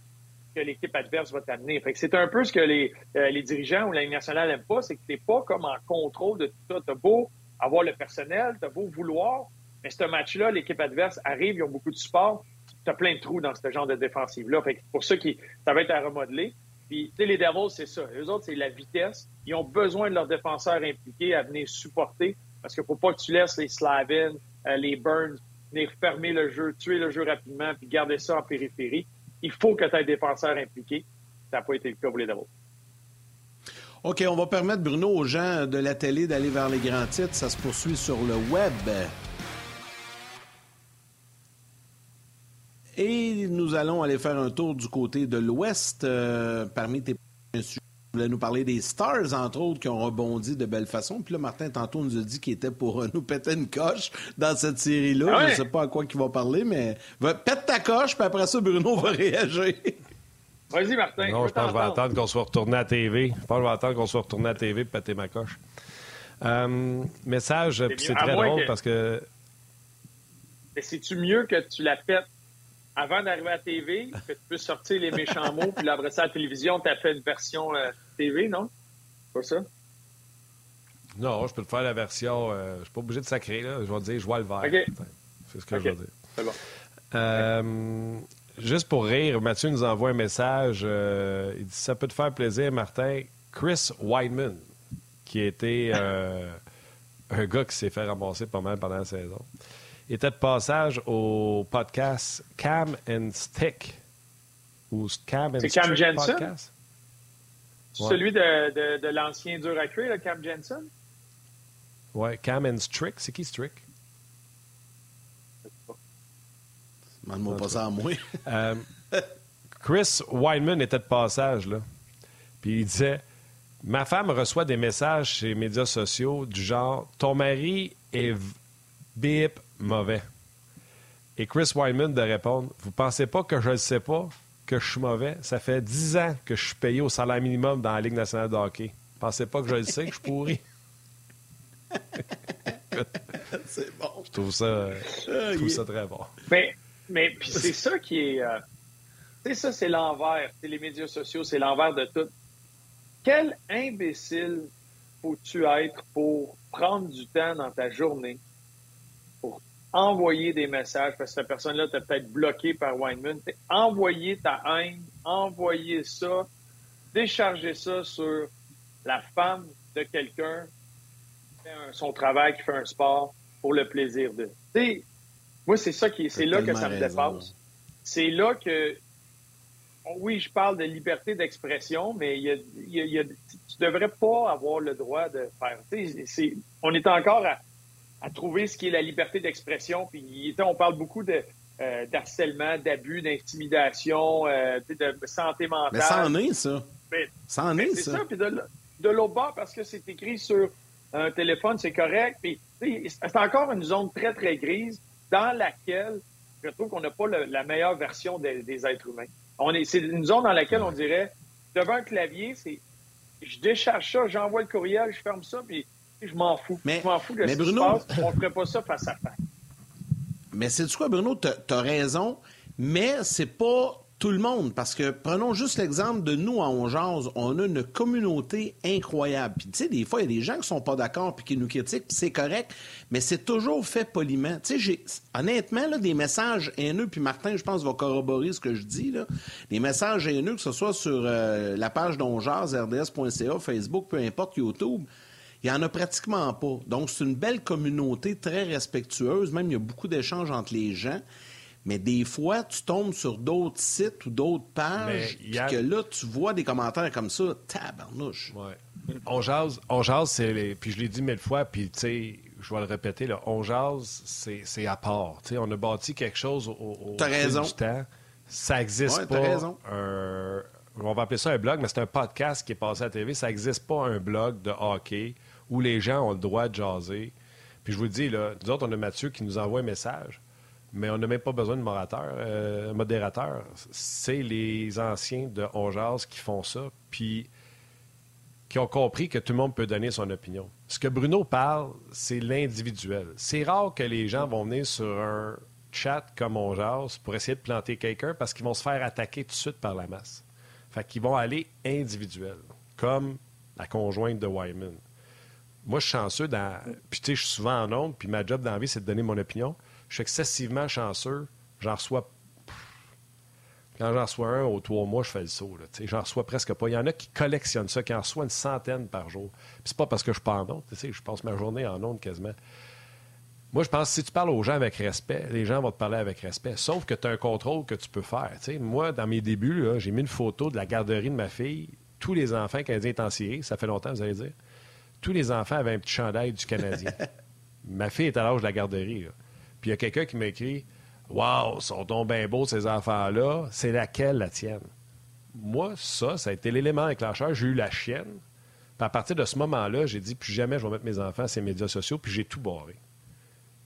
que l'équipe adverse va t'amener. c'est un peu ce que les, euh, les dirigeants ou la Ligue nationale n'aiment pas, c'est que tu n'es pas comme en contrôle de tout ça. Tu as beau avoir le personnel, tu as beau vouloir, mais ce match-là, l'équipe adverse arrive, ils ont beaucoup de support. Tu as plein de trous dans ce genre de défensive-là. c'est pour ça que ça va être à remodeler. Puis, les Devils, c'est ça. Les autres, c'est la vitesse. Ils ont besoin de leurs défenseurs impliqués à venir supporter parce qu'il ne faut pas que tu laisses les Slavin, euh, les Burns venir fermer le jeu, tuer le jeu rapidement puis garder ça en périphérie il faut que tu aies des défenseurs impliqués. Ça n'a pas été le cas pour les Devils. OK, on va permettre, Bruno, aux gens de la télé d'aller vers les grands titres. Ça se poursuit sur le web. Et nous allons aller faire un tour du côté de l'Ouest. Euh, parmi tes sujets, tu voulais nous parler des Stars, entre autres, qui ont rebondi de belle façon. Puis là, Martin, tantôt, nous a dit qu'il était pour nous péter une coche dans cette série-là. Ah Je ne sais pas à quoi il va parler, mais pète ta coche, puis après ça, Bruno va [laughs] réagir. Vas-y, Martin. Non, je pense que je vais attendre qu'on soit retourné à TV. Je pense que je vais attendre qu'on soit retourné à la TV pour péter ma coche. Euh, message, c'est très drôle parce que. C'est-tu mieux que tu la pètes avant d'arriver à la TV, que tu peux sortir les méchants mots, puis après ça, à la télévision, tu as fait une version euh, TV, non? Pas ça? Non, je peux te faire la version. Euh, je suis pas obligé de sacrer, là. Je vais dire, je vois le vert. C'est ce que je veux dire. C'est bon. Euh, juste pour rire, Mathieu nous envoie un message. il dit Ça peut te faire plaisir, Martin. Chris Weidman, qui était un gars qui s'est fait ramasser pas mal pendant la saison était de passage au podcast Cam and Stick. Ou Cam and C'est Cam Jensen? Podcast. Celui de, de, de l'ancien dur à cuire, Cam Jensen? Ouais, Cam and Strick. C'est qui Strick? Demande-moi pas ça à moi. Euh, Chris Weinman était de passage, là. Puis il disait Ma femme reçoit des messages chez les médias sociaux du genre Ton mari est bip mauvais. Et Chris Wyman de répondre Vous pensez pas que je ne sais pas, que je suis mauvais? Ça fait 10 ans que je suis payé au salaire minimum dans la Ligue nationale de hockey. Pensez pas que je le sais, que je suis pourri. [laughs] c'est bon. Je trouve ça, je trouve ça très bon. Mais, mais puis c'est ça qui est. Euh, tu sais, ça, c'est l'envers. C'est les médias sociaux, c'est l'envers de tout. Quel imbécile faut-tu être pour prendre du temps dans ta journée envoyer des messages, parce que cette personne-là t'a peut-être bloqué par Weinman, envoyer ta haine, envoyer ça, décharger ça sur la femme de quelqu'un qui fait son travail, qui fait un sport pour le plaisir de. moi, c'est ça qui, c'est là que ça me dépasse. C'est là que, oui, je parle de liberté d'expression, mais il y a, il y a, tu devrais pas avoir le droit de faire. C'est, on est encore à, à, trouver ce qui est la liberté d'expression. Puis, on parle beaucoup de euh, d'harcèlement, d'abus, d'intimidation, euh, de santé mentale. Mais ça en est, ça. ça en est, ça. ça. Puis de, de l'autre bord, parce que c'est écrit sur un téléphone, c'est correct. Puis, c'est encore une zone très, très grise dans laquelle je trouve qu'on n'a pas la meilleure version des, êtres humains. On est, c'est une zone dans laquelle on dirait, devant un clavier, c'est, je décharge ça, j'envoie le courriel, je ferme ça, puis je m'en fous. Mais, je m'en fous de mais ce Bruno, qui se passe. On ne ferait pas ça face à face. Mais c'est du quoi, Bruno? Tu as raison, mais c'est pas tout le monde, parce que prenons juste l'exemple de nous à Ongeance, on a une communauté incroyable. Puis tu sais, des fois, il y a des gens qui sont pas d'accord puis qui nous critiquent, puis c'est correct, mais c'est toujours fait poliment. Tu sais, honnêtement là, des messages haineux, puis Martin, je pense, va corroborer ce que je dis là, des messages haineux, que ce soit sur euh, la page d'Ongeance, rds.ca, Facebook, peu importe, YouTube. Il n'y en a pratiquement pas. Donc, c'est une belle communauté très respectueuse. Même, il y a beaucoup d'échanges entre les gens. Mais des fois, tu tombes sur d'autres sites ou d'autres pages, puis que là, tu vois des commentaires comme ça, tabarnouche. Ouais. On jase, on jase c'est puis je l'ai dit mille fois, puis tu sais, je vais le répéter, là, on jase, c'est à part. On a bâti quelque chose au, au raison. du temps. Ça n'existe pas. Raison. Un, on va appeler ça un blog, mais c'est un podcast qui est passé à la TV. Ça n'existe pas un blog de hockey où les gens ont le droit de jaser. Puis je vous dis, là, nous autres, on Mathieu qui nous envoie un message mais on n'a même pas besoin de. Euh, modérateur. C'est les anciens de Ongeas qui font ça, puis qui ont compris que tout le monde peut donner son opinion. Ce que Bruno parle, c'est l'individuel. C'est rare que les gens vont venir sur un chat comme Ongeas pour essayer de planter quelqu'un parce qu'ils vont se faire attaquer tout de suite par la masse. Fait qu'ils vont aller individuel, comme la conjointe de Wyman. Moi, je suis chanceux dans. Puis, tu sais, je suis souvent en onde, puis ma job dans la vie, c'est de donner mon opinion je suis excessivement chanceux. J'en reçois. Quand j'en reçois un aux trois mois, je fais le saut. J'en reçois presque pas. Il y en a qui collectionnent ça, qui en reçoivent une centaine par jour. Puis c'est pas parce que je suis en onde. Je passe ma journée en onde quasiment. Moi, je pense que si tu parles aux gens avec respect, les gens vont te parler avec respect. Sauf que tu as un contrôle que tu peux faire. moi, dans mes débuts, j'ai mis une photo de la garderie de ma fille. Tous les enfants canadiens étant sciés, ça fait longtemps, vous allez dire. Tous les enfants avaient un petit chandail du Canadien. [laughs] ma fille est à l'âge de la garderie. Puis il y a quelqu'un qui m'écrit Waouh, sont donc bien beaux ces enfants-là. C'est laquelle la tienne Moi, ça, ça a été l'élément déclencheur. J'ai eu la chienne. Puis à partir de ce moment-là, j'ai dit plus jamais je vais mettre mes enfants à ces médias sociaux, puis j'ai tout barré.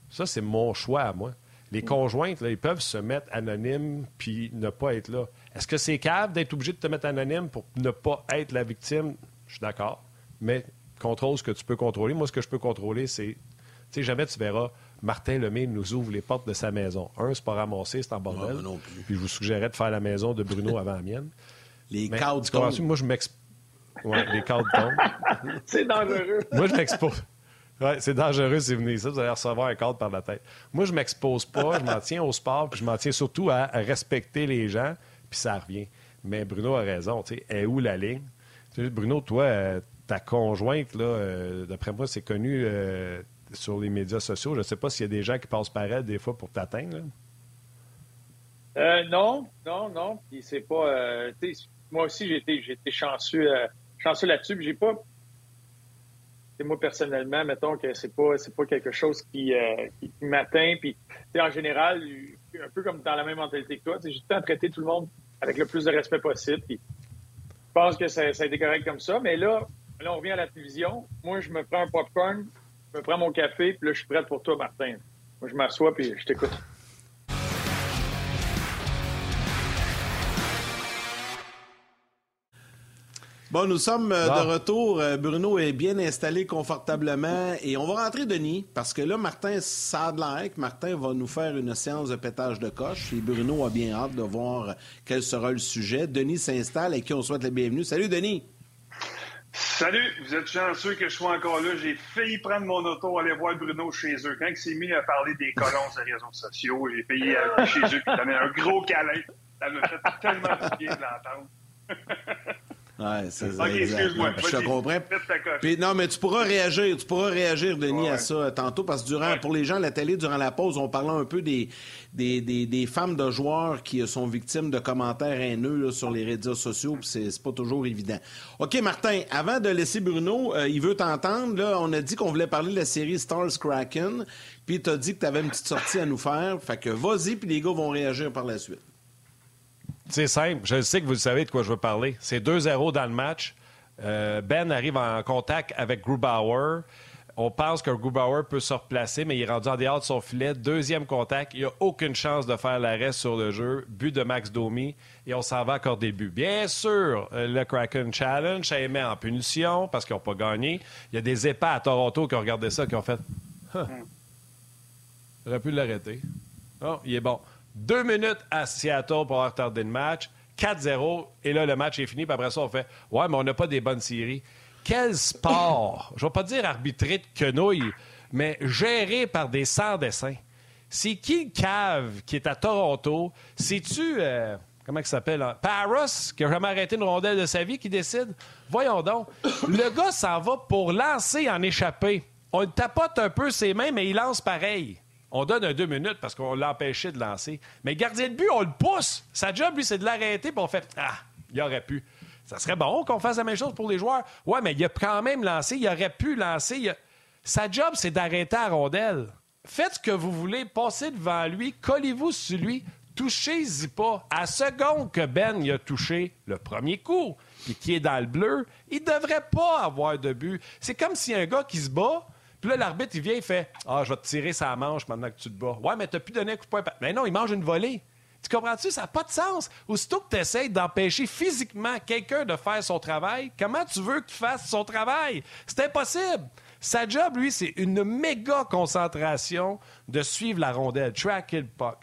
Ça, c'est mon choix à moi. Les mm. conjointes, là, ils peuvent se mettre anonymes puis ne pas être là. Est-ce que c'est cave d'être obligé de te mettre anonyme pour ne pas être la victime? Je suis d'accord. Mais contrôle ce que tu peux contrôler. Moi, ce que je peux contrôler, c'est. Tu sais, jamais tu verras Martin Lemay nous ouvre les portes de sa maison. Un, c'est pas ramassé, c'est en bordel. Non, Puis je vous suggérais de faire la maison de Bruno [laughs] avant la mienne. Les cadres tombent. Moi, je m'expose. Ouais, les cadres tombent. [laughs] c'est dangereux. Moi, je m'expose. Ouais, c'est dangereux si vous venez ici, vous allez recevoir un cadre par la tête. Moi, je m'expose pas, je m'en tiens au sport, puis je m'en tiens surtout à, respecter les gens, puis ça revient. Mais Bruno a raison, tu sais, est où la ligne? Bruno, toi, euh, ta conjointe, là, euh, d'après moi, c'est connu, euh, sur les médias sociaux. Je ne sais pas s'il y a des gens qui passent par elle des fois pour t'atteindre. Euh, non, non, non. c'est pas. Moi aussi, j'ai été, chanceux, euh, chanceux là-dessus. J'ai pas. Moi, personnellement, mettons que c'est pas, pas quelque chose qui, m'atteint. Puis, en général, un peu comme dans la même mentalité que toi, j'ai tout le temps tout le monde avec le plus de respect possible. je pense que ça, a été correct comme ça. Mais là, Là, on revient à la télévision. Moi, je me prends un popcorn, je me prends mon café, puis là, je suis prêt pour toi, Martin. Moi, je m'assois, puis je t'écoute. Bon, nous sommes euh, de retour. Euh, Bruno est bien installé confortablement et on va rentrer Denis parce que là, Martin, ça a Martin va nous faire une séance de pétage de coche et Bruno a bien hâte de voir quel sera le sujet. Denis s'installe et qui on souhaite la bienvenue. Salut Denis! Salut, vous êtes chanceux que je sois encore là. J'ai failli prendre mon auto, aller voir Bruno chez eux. Quand il s'est mis à parler des colons sur les réseaux sociaux, j'ai failli aller chez eux et donner un gros câlin. Ça me fait tellement du bien de l'entendre. [laughs] Ouais, c'est ça. excuse-moi. je te comprends. Puis, non, mais tu pourras réagir, tu pourras réagir, Denis, à ça tantôt, parce que durant, pour les gens à la télé, durant la pause, on parlait un peu des, des, des, femmes de joueurs qui sont victimes de commentaires haineux sur les réseaux sociaux, puis c'est, pas toujours évident. OK, Martin, avant de laisser Bruno, euh, il veut t'entendre. Là, on a dit qu'on voulait parler de la série Stars Kraken, puis tu as dit que tu avais une petite sortie à nous faire. Fait que vas-y, puis les gars vont réagir par la suite. C'est simple. Je sais que vous savez de quoi je veux parler. C'est 2-0 dans le match. Euh, ben arrive en contact avec Grubauer. On pense que Grubauer peut se replacer, mais il est rendu en dehors de son filet. Deuxième contact. Il n'y a aucune chance de faire l'arrêt sur le jeu. But de Max Domi. Et on s'en va encore début. Bien sûr, euh, le Kraken Challenge, ça émet en punition parce qu'ils n'ont pas gagné. Il y a des épais à Toronto qui ont regardé ça, qui ont fait. J'aurais pu l'arrêter. Oh, il est bon. Deux minutes à Seattle pour avoir retardé le match. 4-0. Et là, le match est fini. Puis après ça, on fait Ouais, mais on n'a pas des bonnes séries. Quel sport, je ne vais pas dire arbitré de quenouille, mais géré par des sans-dessins. C'est qui le cave qui est à Toronto? C'est-tu. Euh, comment il s'appelle? Hein? Paris, qui a jamais arrêté une rondelle de sa vie, qui décide? Voyons donc. Le gars s'en va pour lancer en échappé. On tapote un peu ses mains, mais il lance pareil on donne un deux minutes parce qu'on l'a empêché de lancer. Mais gardien de but, on le pousse. Sa job, lui, c'est de l'arrêter, puis on fait Ah, il aurait pu. Ça serait bon qu'on fasse la même chose pour les joueurs. Ouais, mais il a quand même lancé, il aurait pu lancer. Sa job, c'est d'arrêter à rondelle. Faites ce que vous voulez, passez devant lui, collez-vous sur lui, touchez-y pas. À seconde que Ben y a touché le premier coup, et qui est dans le bleu, il devrait pas avoir de but. C'est comme si un gars qui se bat, puis là, l'arbitre, il vient, il fait Ah, je vais te tirer sa manche maintenant que tu te bats. Ouais, mais t'as plus donné un coup de poing. Mais non, il mange une volée. Tu comprends-tu? Ça n'a pas de sens. Aussitôt que tu essaies d'empêcher physiquement quelqu'un de faire son travail, comment tu veux qu'il fasse son travail? C'est impossible. Sa job, lui, c'est une méga concentration de suivre la rondelle, tracker le puck.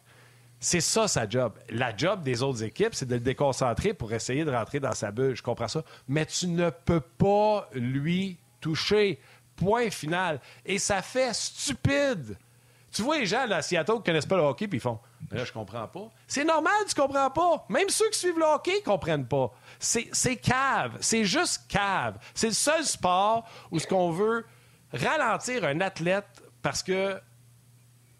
C'est ça sa job. La job des autres équipes, c'est de le déconcentrer pour essayer de rentrer dans sa bulle. Je comprends ça. Mais tu ne peux pas lui toucher. Point final. Et ça fait stupide. Tu vois les gens à Seattle qui connaissent pas le hockey puis ils font là, je comprends pas. C'est normal, tu comprends pas. Même ceux qui suivent le hockey ne comprennent pas. C'est cave. C'est juste cave. C'est le seul sport où ce qu'on veut ralentir un athlète parce que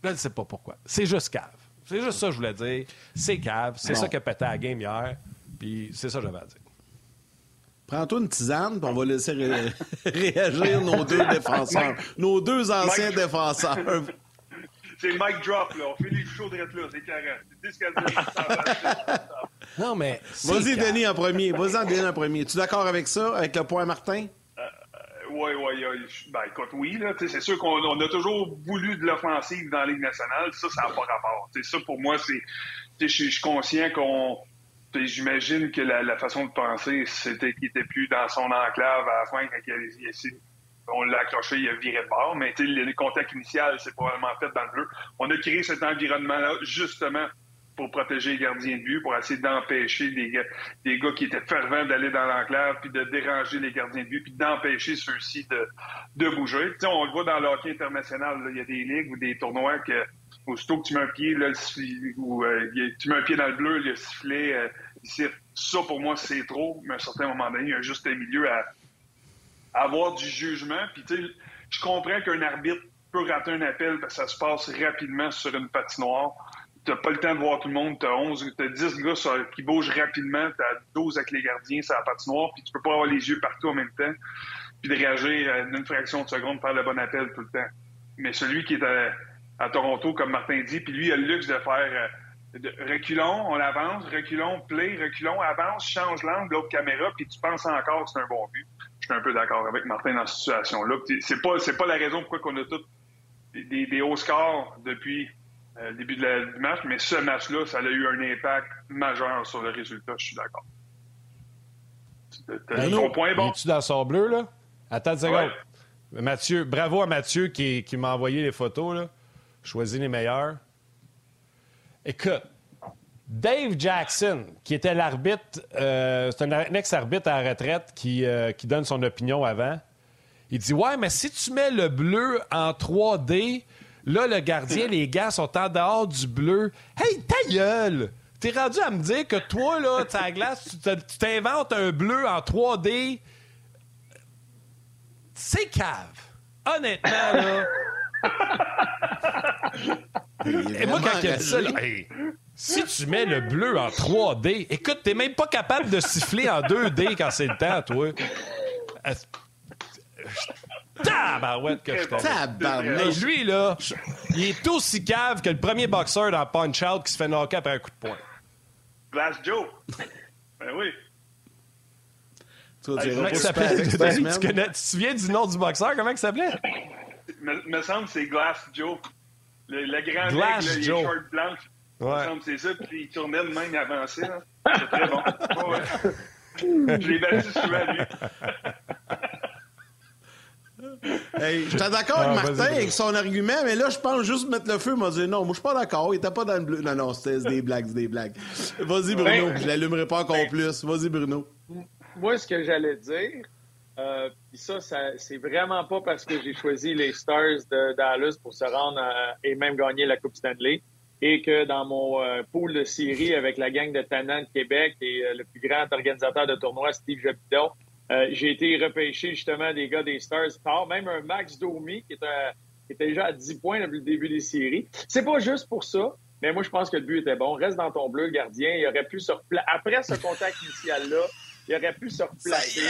je ne sais pas pourquoi. C'est juste cave. C'est juste ça que je voulais dire. C'est cave. C'est ça qui a pété à la game hier. Puis c'est ça que j'avais à dire. Prends-toi une tisane, puis on va laisser [laughs] réagir nos deux défenseurs. nos deux anciens défenseurs. C'est le mic drop, là. On fait les chauds de là, c'est carré. non, mais. Vas-y, Denis, en premier. Vas-y, Denis, en premier. Tu es d'accord avec ça, avec le point Martin? Oui, oui, oui. Ben, écoute, oui. C'est sûr qu'on a toujours voulu de l'offensive dans la Ligue nationale. Ça, ça n'a pas rapport. T'sais, ça, pour moi, c'est. Je suis conscient qu'on J'imagine que la, façon de penser, c'était qu'il était plus dans son enclave à la fin quand il, on l'a accroché, il a viré de bord. Mais le contact initial, c'est probablement fait dans le bleu. On a créé cet environnement-là justement pour protéger les gardiens de but, pour essayer d'empêcher des gars, des gars qui étaient fervents d'aller dans l'enclave, puis de déranger les gardiens de but, puis d'empêcher ceux-ci de, de bouger. on le voit dans le hockey international, il y a des ligues ou des tournois que aussitôt que tu mets un pied, là, ou, euh, tu mets un pied dans le bleu, le sifflet, euh, ça pour moi c'est trop, mais à un certain moment donné, il y a un juste milieu à, avoir du jugement. Puis tu sais, je comprends qu'un arbitre peut rater un appel parce que ça se passe rapidement sur une patinoire. T'as pas le temps de voir tout le monde, t'as 11, t'as 10 gars qui bougent rapidement, t'as 12 avec les gardiens sur la patinoire, puis tu peux pas avoir les yeux partout en même temps, puis de réagir en une fraction de seconde, faire le bon appel tout le temps. Mais celui qui est à, à Toronto, comme Martin dit, puis lui, il a le luxe de faire euh, reculons, on avance, reculons, play, reculons, avance, change l'angle, l'autre caméra, puis tu penses encore que c'est un bon but. Je suis un peu d'accord avec Martin dans cette situation-là. C'est pas, pas la raison pourquoi on a tous des, des, hauts scores depuis euh, le début de la, du match, mais ce match-là, ça a eu un impact majeur sur le résultat, je suis d'accord. ton point bon? Es-tu dans son bleu, là? Attends une seconde. Mathieu, bravo à Mathieu qui, qui m'a envoyé les photos, là. Choisis les meilleurs. Écoute, Dave Jackson, qui était l'arbitre, euh, c'est un ex-arbitre à la retraite qui, euh, qui donne son opinion avant. Il dit Ouais, mais si tu mets le bleu en 3D, là, le gardien, [laughs] les gars sont en dehors du bleu. Hey, ta gueule! T'es rendu à me dire que toi, là, ta glace, tu t'inventes un bleu en 3D. C'est cave. Honnêtement, là. [laughs] Et moi, quand il dit ça, là, si tu mets le bleu en 3D, écoute, t'es même pas capable de siffler en 2D quand c'est le temps, toi. Tabarouette que je Tabarouette. Lui, là, il est aussi cave que le premier boxeur dans Punch-Out qui se fait knocker après un coup de poing. Glass Joe. ben oui. Tu comment il s'appelait? Tu, tu, te souviens du nom du boxeur? Comment il s'appelait? Me, me semble que c'est Glass Joe. Le, le grand Glass mec, là, Joe. les shorts blanches. Ouais. Me semble que c'est ça. Puis il tournait de même, il avançait. C'est très bon. [laughs] Oh, ouais. Je l'ai battu souvent, lui. [laughs] Hey, J'étais d'accord avec ah, Martin avec son argument, mais là, je pense juste mettre le feu. Il m'a dit non, moi, je suis pas d'accord. Il était pas dans le bleu. Non, non, c'était des blagues, des blagues. Vas-y, Bruno. Ben, je l'allumerai pas encore ben, plus. Vas-y, Bruno. Moi, ce que j'allais dire, euh, ça, c'est vraiment pas parce que j'ai choisi les Stars de Dallas pour se rendre et même gagner la Coupe Stanley et que dans mon euh, pool de série avec la gang de Tanan de Québec et euh, le plus grand organisateur de tournoi, Steve Jobidon, euh, j'ai été repêché justement des gars des Stars tard, même un Max Domi qui était, qui était déjà à 10 points depuis le début des séries. C'est pas juste pour ça, mais moi je pense que le but était bon. Reste dans ton bleu, gardien. Il aurait pu se Après ce contact initial-là, il aurait pu se replacer.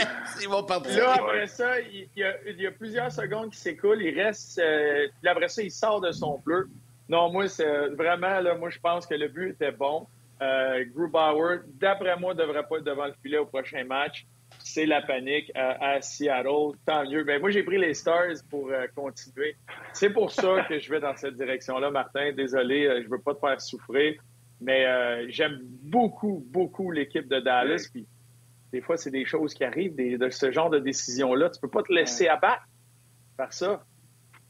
Là, après ça, il y, a, il y, a, plusieurs secondes qui s'écoulent. Il reste. Euh, puis après ça, il sort de son bleu. Non, moi, c'est vraiment, là, moi, je pense que le but était bon. Euh, Grubauer, d'après moi, ne devrait pas être devant le filet au prochain match c'est la panique à, Seattle. Tant mieux. Ben, moi, j'ai pris les Stars pour euh, continuer. C'est pour ça que je vais dans cette direction-là, Martin. Désolé, euh, je veux pas te faire souffrir, mais euh, j'aime beaucoup, beaucoup l'équipe de Dallas. Puis, des fois, c'est des choses qui arrivent, de ce genre de décision-là. Tu peux pas te laisser abattre par ça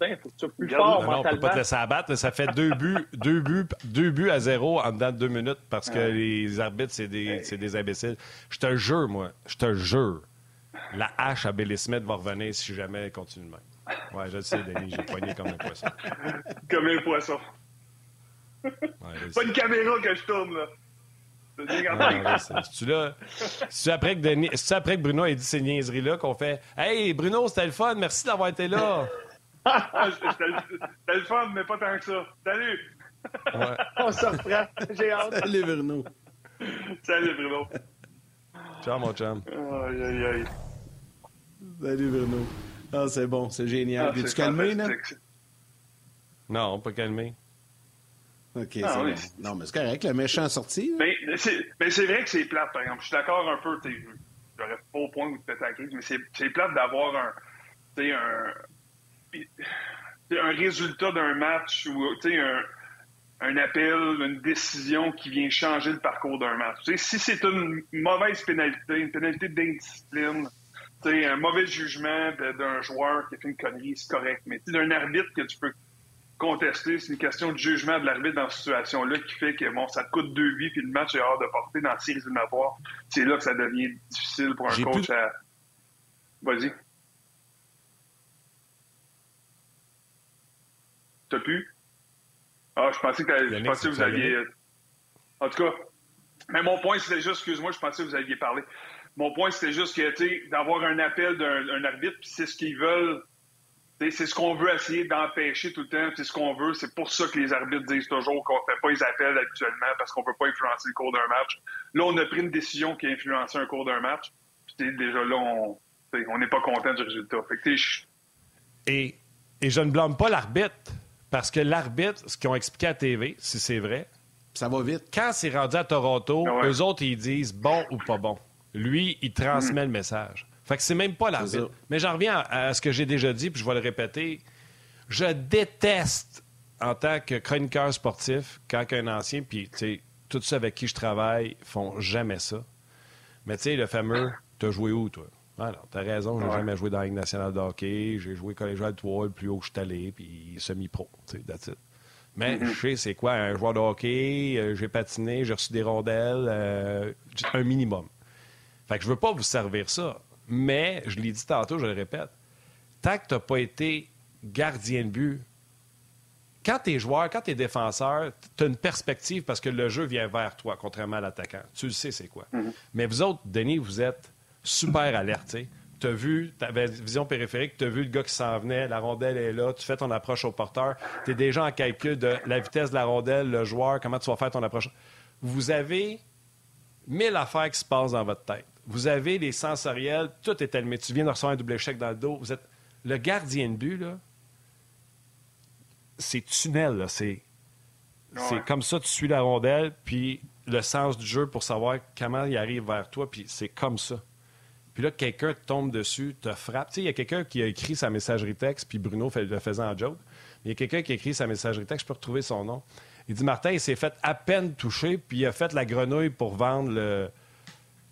il faut que tu sois plus fort non, peut pas te laisser abattre. Ça fait deux buts, deux buts, deux buts à zéro en dedans de deux minutes parce que les arbitres, c'est des, des, imbéciles. Je te jure, moi, je te jure, la hache à Billy Smith va revenir si jamais elle continue de même. Ouais, je le sais, Denis, j'ai poigné comme un poisson. Comme un poisson. pas une caméra que je tourne, là. C'est après, que après que Bruno ait dit ces niaiseries-là qu'on fait Hey, Bruno, c'était le fun, merci d'avoir été là. [laughs] C'était le fun, mais pas tant que ça. Salut! Ouais. [laughs] On se reprend. J'ai hâte. Salut, Bruno. Salut, Bruno. Ciao, mon chum. Aïe, aïe, aïe. Salut, Bruno. Ah, c'est bon, c'est génial. Ah, Es-tu calmé, là? Non, pas calmé. OK, ah. Non, mais c'est correct, le méchant sorti. Mais, mais c'est vrai que c'est plate, par exemple. Je suis d'accord un peu, j'aurais pas au point où tu péter la crise, mais c'est plate d'avoir un, un, un résultat d'un match ou un, un, appel, une décision qui vient changer le parcours d'un match. si c'est une mauvaise pénalité, une pénalité d'indiscipline, un mauvais jugement d'un joueur qui a fait une connerie, c'est correct. Mais d'un arbitre que tu peux contester, c'est une question de jugement de l'arbitre dans cette situation-là qui fait que bon, ça te coûte deux vies puis le match est hors de portée dans la série éliminatoire. C'est là que ça devient difficile pour un coach à. Vas-y. T'as pu? Ah, je pensais que, je pensais que vous aviez. En tout cas, mais mon point, c'était juste, excuse-moi, je pensais que vous aviez parlé. Mon point, c'était juste que, tu d'avoir un appel d'un arbitre, puis c'est ce qu'ils veulent. C'est ce qu'on veut essayer d'empêcher tout le temps, c'est ce qu'on veut. C'est pour ça que les arbitres disent toujours qu'on ne fait pas les appels habituellement parce qu'on ne peut pas influencer le cours d'un match. Là, on a pris une décision qui a influencé un cours d'un match. Puis déjà là, on n'est pas content du résultat. Fait et, et je ne blâme pas l'arbitre. Parce que l'arbitre, ce qu'ils ont expliqué à TV, si c'est vrai, ça va vite. Quand c'est rendu à Toronto, ah eux autres, ils disent bon ou pas bon. Lui, il transmet le message. Fait que c'est même pas l'arbitre. Mais j'en reviens à, ce que j'ai déjà dit, puis je vais le répéter. Je déteste, en tant que chroniqueur sportif, quand un ancien, puis tu sais, tous ceux avec qui je travaille font jamais ça. Mais tu sais, le fameux T'as joué où, toi? Ah non, t'as raison, j'ai jamais joué dans la Ligue nationale de hockey. J'ai joué collégial 3, le plus haut que je suis allé, puis semi-pro, tu sais, that's it. Mais Mm-hmm. je sais c'est quoi un joueur de hockey, euh, j'ai patiné, j'ai reçu des rondelles, euh, un minimum. Fait que je veux pas vous servir ça. Mais, je l'ai dit tantôt, je le répète, tant que tu n'as pas été gardien de but, quand tu es joueur, quand tu es défenseur, tu as une perspective parce que le jeu vient vers toi, contrairement à l'attaquant. Tu le sais, c'est quoi. Mais vous autres, Denis, vous êtes super alertés. Tu as vu, tu avais vision périphérique, tu as vu le gars qui s'en venait, la rondelle est là, tu fais ton approche au porteur, tu es déjà en calcul de la vitesse de la rondelle, le joueur, comment tu vas faire ton approche. Vous avez mille affaires qui se passent dans votre tête. Vous avez les sensoriels, tout est allumé. Tu viens de recevoir un double échec dans le dos. Vous êtes le gardien de but, là. C'est tunnel, là. C'est, Ouais. comme ça, tu suis la rondelle, puis le sens du jeu pour savoir comment il arrive vers toi, puis c'est comme ça. Puis là, quelqu'un tombe dessus, te frappe. Tu sais, il y a quelqu'un qui a écrit sa messagerie texte, puis Bruno fait, le faisait en joke. Il y a quelqu'un qui a écrit sa messagerie texte, je peux retrouver son nom. Il dit Martin, il s'est fait à peine toucher, puis il a fait la grenouille pour vendre le,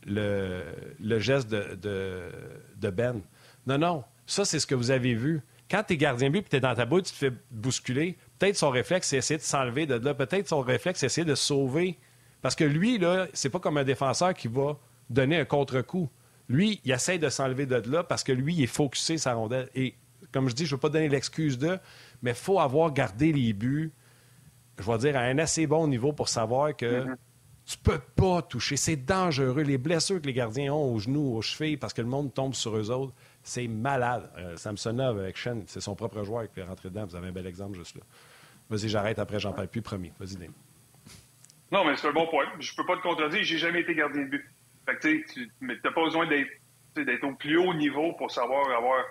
le, geste de, Ben. Non, non, ça, c'est ce que vous avez vu. Quand tu es gardien but et tu es dans ta boule, tu te fais bousculer, peut-être son réflexe, c'est essayer de s'enlever de là. Peut-être son réflexe, c'est essayer de sauver. Parce que lui, là, c'est pas comme un défenseur qui va donner un contre-coup. Lui, il essaie de s'enlever de là parce que lui, il est focusé sa rondelle. Et comme je dis, je ne veux pas donner l'excuse de, mais il faut avoir gardé les buts, je vais dire, à un assez bon niveau pour savoir que tu peux pas toucher. C'est dangereux. Les blessures que les gardiens ont aux genoux, aux chevilles, parce que le monde tombe sur eux autres, c'est malade. Euh, Samsonov avec Shen, c'est son propre joueur qui est rentré dedans. Vous avez un bel exemple juste là. Vas-y, j'arrête après, j'en parle plus, promis. Vas-y, Dave. Non, mais c'est un bon point. Je peux pas te contredire, j'ai jamais été gardien de but. Fait que, tu sais, mais t'as pas besoin d'être, au plus haut niveau pour savoir avoir,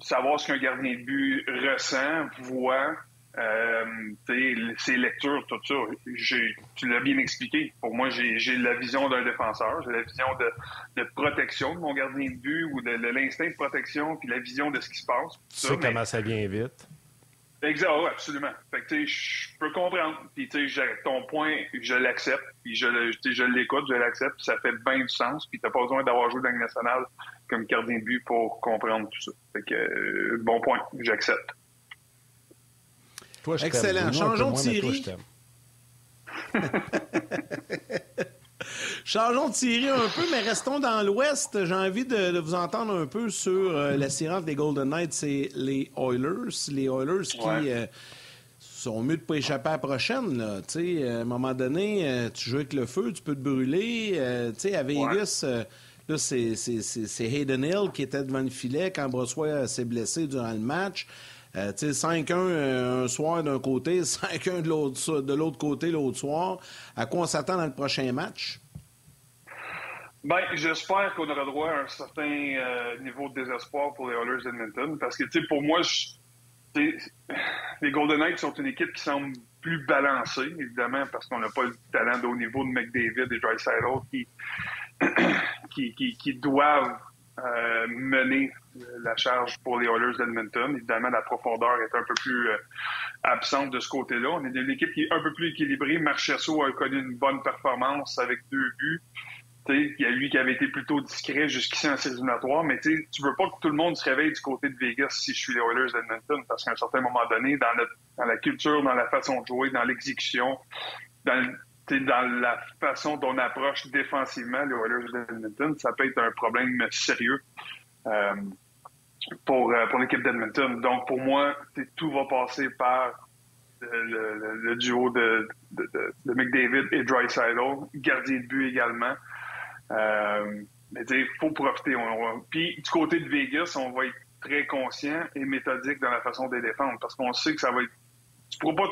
savoir ce qu'un gardien de but ressent, voit, euh, ses lectures, tout ça. Tu l'as bien expliqué. Pour moi, j'ai la vision d'un défenseur, j'ai la vision de, de protection de mon gardien de but ou de, de l'instinct de protection, puis la vision de ce qui se passe. Tu sais mais- comment ça vient vite. Exact, oui, absolument. Fait que, je peux comprendre. Puis, tu sais, ton point, je l'accepte. Puis, je, l'écoute, je l'accepte. Ça fait bien du sens. Puis, t'as pas besoin d'avoir joué dans le national comme gardien de but pour comprendre tout ça. Fait que, euh, bon point, j'accepte. Toi, je t'aime. Excellent. Bruno, Changeons de t'aime. [laughs] Changeons de série un peu, mais restons dans l'Ouest. J'ai envie de, de vous entendre un peu sur euh, la série des Golden Knights et les Oilers. Les Oilers qui Ouais. euh, sont mieux de pas échapper à la prochaine. Là. Tu sais, À un moment donné, euh, tu joues avec le feu, tu peux te brûler. Euh, tu sais, à Vegas, euh, là, c'est- c'est c'est- c'est Hayden Hill qui était devant le filet quand Brossois s'est blessé durant le match. Euh, tu sais, 5-1 euh, un soir d'un côté, [laughs] 5-1 de l'autre côté l'autre soir. À quoi on s'attend dans le prochain match? Ben, j'espère qu'on aura droit à un certain euh, niveau de désespoir pour les Oilers d'Edmonton. Parce que, pour moi, les Golden Knights sont une équipe qui semble plus balancée, évidemment, parce qu'on n'a pas le talent de haut niveau de McDavid et Drysdale qui, [clears throat] qui, qui, qui doivent euh, mener la charge pour les Oilers d'Edmonton. Évidemment, la profondeur est un peu plus euh, absente de ce côté-là. On est une équipe qui est un peu plus équilibrée. Marchesso a connu une bonne performance avec deux buts. Il y a lui qui avait été plutôt discret jusqu'ici en séries mais tu veux pas que tout le monde se réveille du côté de Vegas si je suis les Oilers d'Edmonton, parce qu'à un certain moment donné, dans, notre- dans la culture, dans la façon de jouer, dans l'exécution, dans, le- dans la façon dont on approche défensivement les Oilers d'Edmonton, ça peut être un problème sérieux euh, pour, euh, pour l'équipe d'Edmonton. Donc, pour moi, tout va passer par le, duo de, de, McDavid et Drysdale, gardien de but également. Euh, mais il faut profiter. Puis du côté de Vegas, on va être très conscient et méthodique dans la façon de défendre parce qu'on sait que ça va être. Tu pourras pas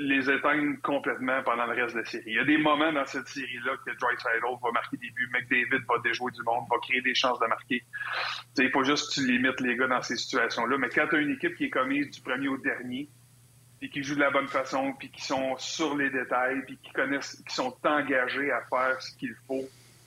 les éteindre complètement pendant le reste de la série. Il y a des moments dans cette série-là que Drysdale va marquer des buts, McDavid va déjouer du monde, va créer des chances de marquer. Tu sais, il faut juste que tu limites les gars dans ces situations-là. Mais quand tu as une équipe qui est commise du premier au dernier, puis qui jouent de la bonne façon, puis qui sont sur les détails, puis qui connaissent, qui sont engagés à faire ce qu'il faut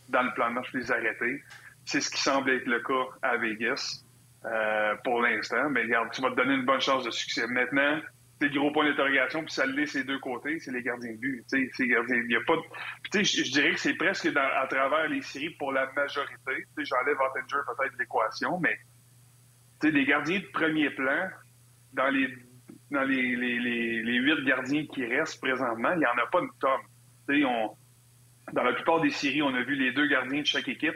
dans le plan de match, les arrêter. C'est ce qui semble être le cas à Vegas euh, pour l'instant. Mais regarde, tu vas te donner une bonne chance de succès. Maintenant, le gros point d'interrogation, puis ça l'est ces deux côtés, c'est les gardiens de but. C'est y a pas de... je, dirais que c'est presque à travers les séries pour la majorité. J'enlève Ottinger peut-être de l'équation, mais des gardiens de premier plan, dans les dans les, les, huit gardiens qui restent présentement, il n'y en a pas une tonne. On, dans la plupart des séries, on a vu les deux gardiens de chaque équipe.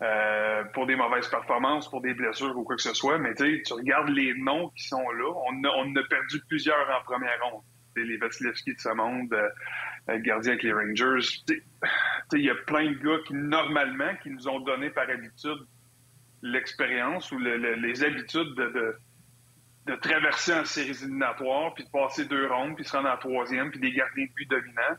Euh, pour des mauvaises performances, pour des blessures ou quoi que ce soit. Mais tu regardes les noms qui sont là. On a, on a perdu plusieurs en première ronde. les Vasilevski de ce monde, euh, gardien avec les Rangers. Il y a plein de gars qui, normalement, qui nous ont donné par habitude l'expérience ou les habitudes de, de, traverser en séries éliminatoires, puis de passer deux rondes, puis se rendre en troisième, puis des gardiens de but dominants.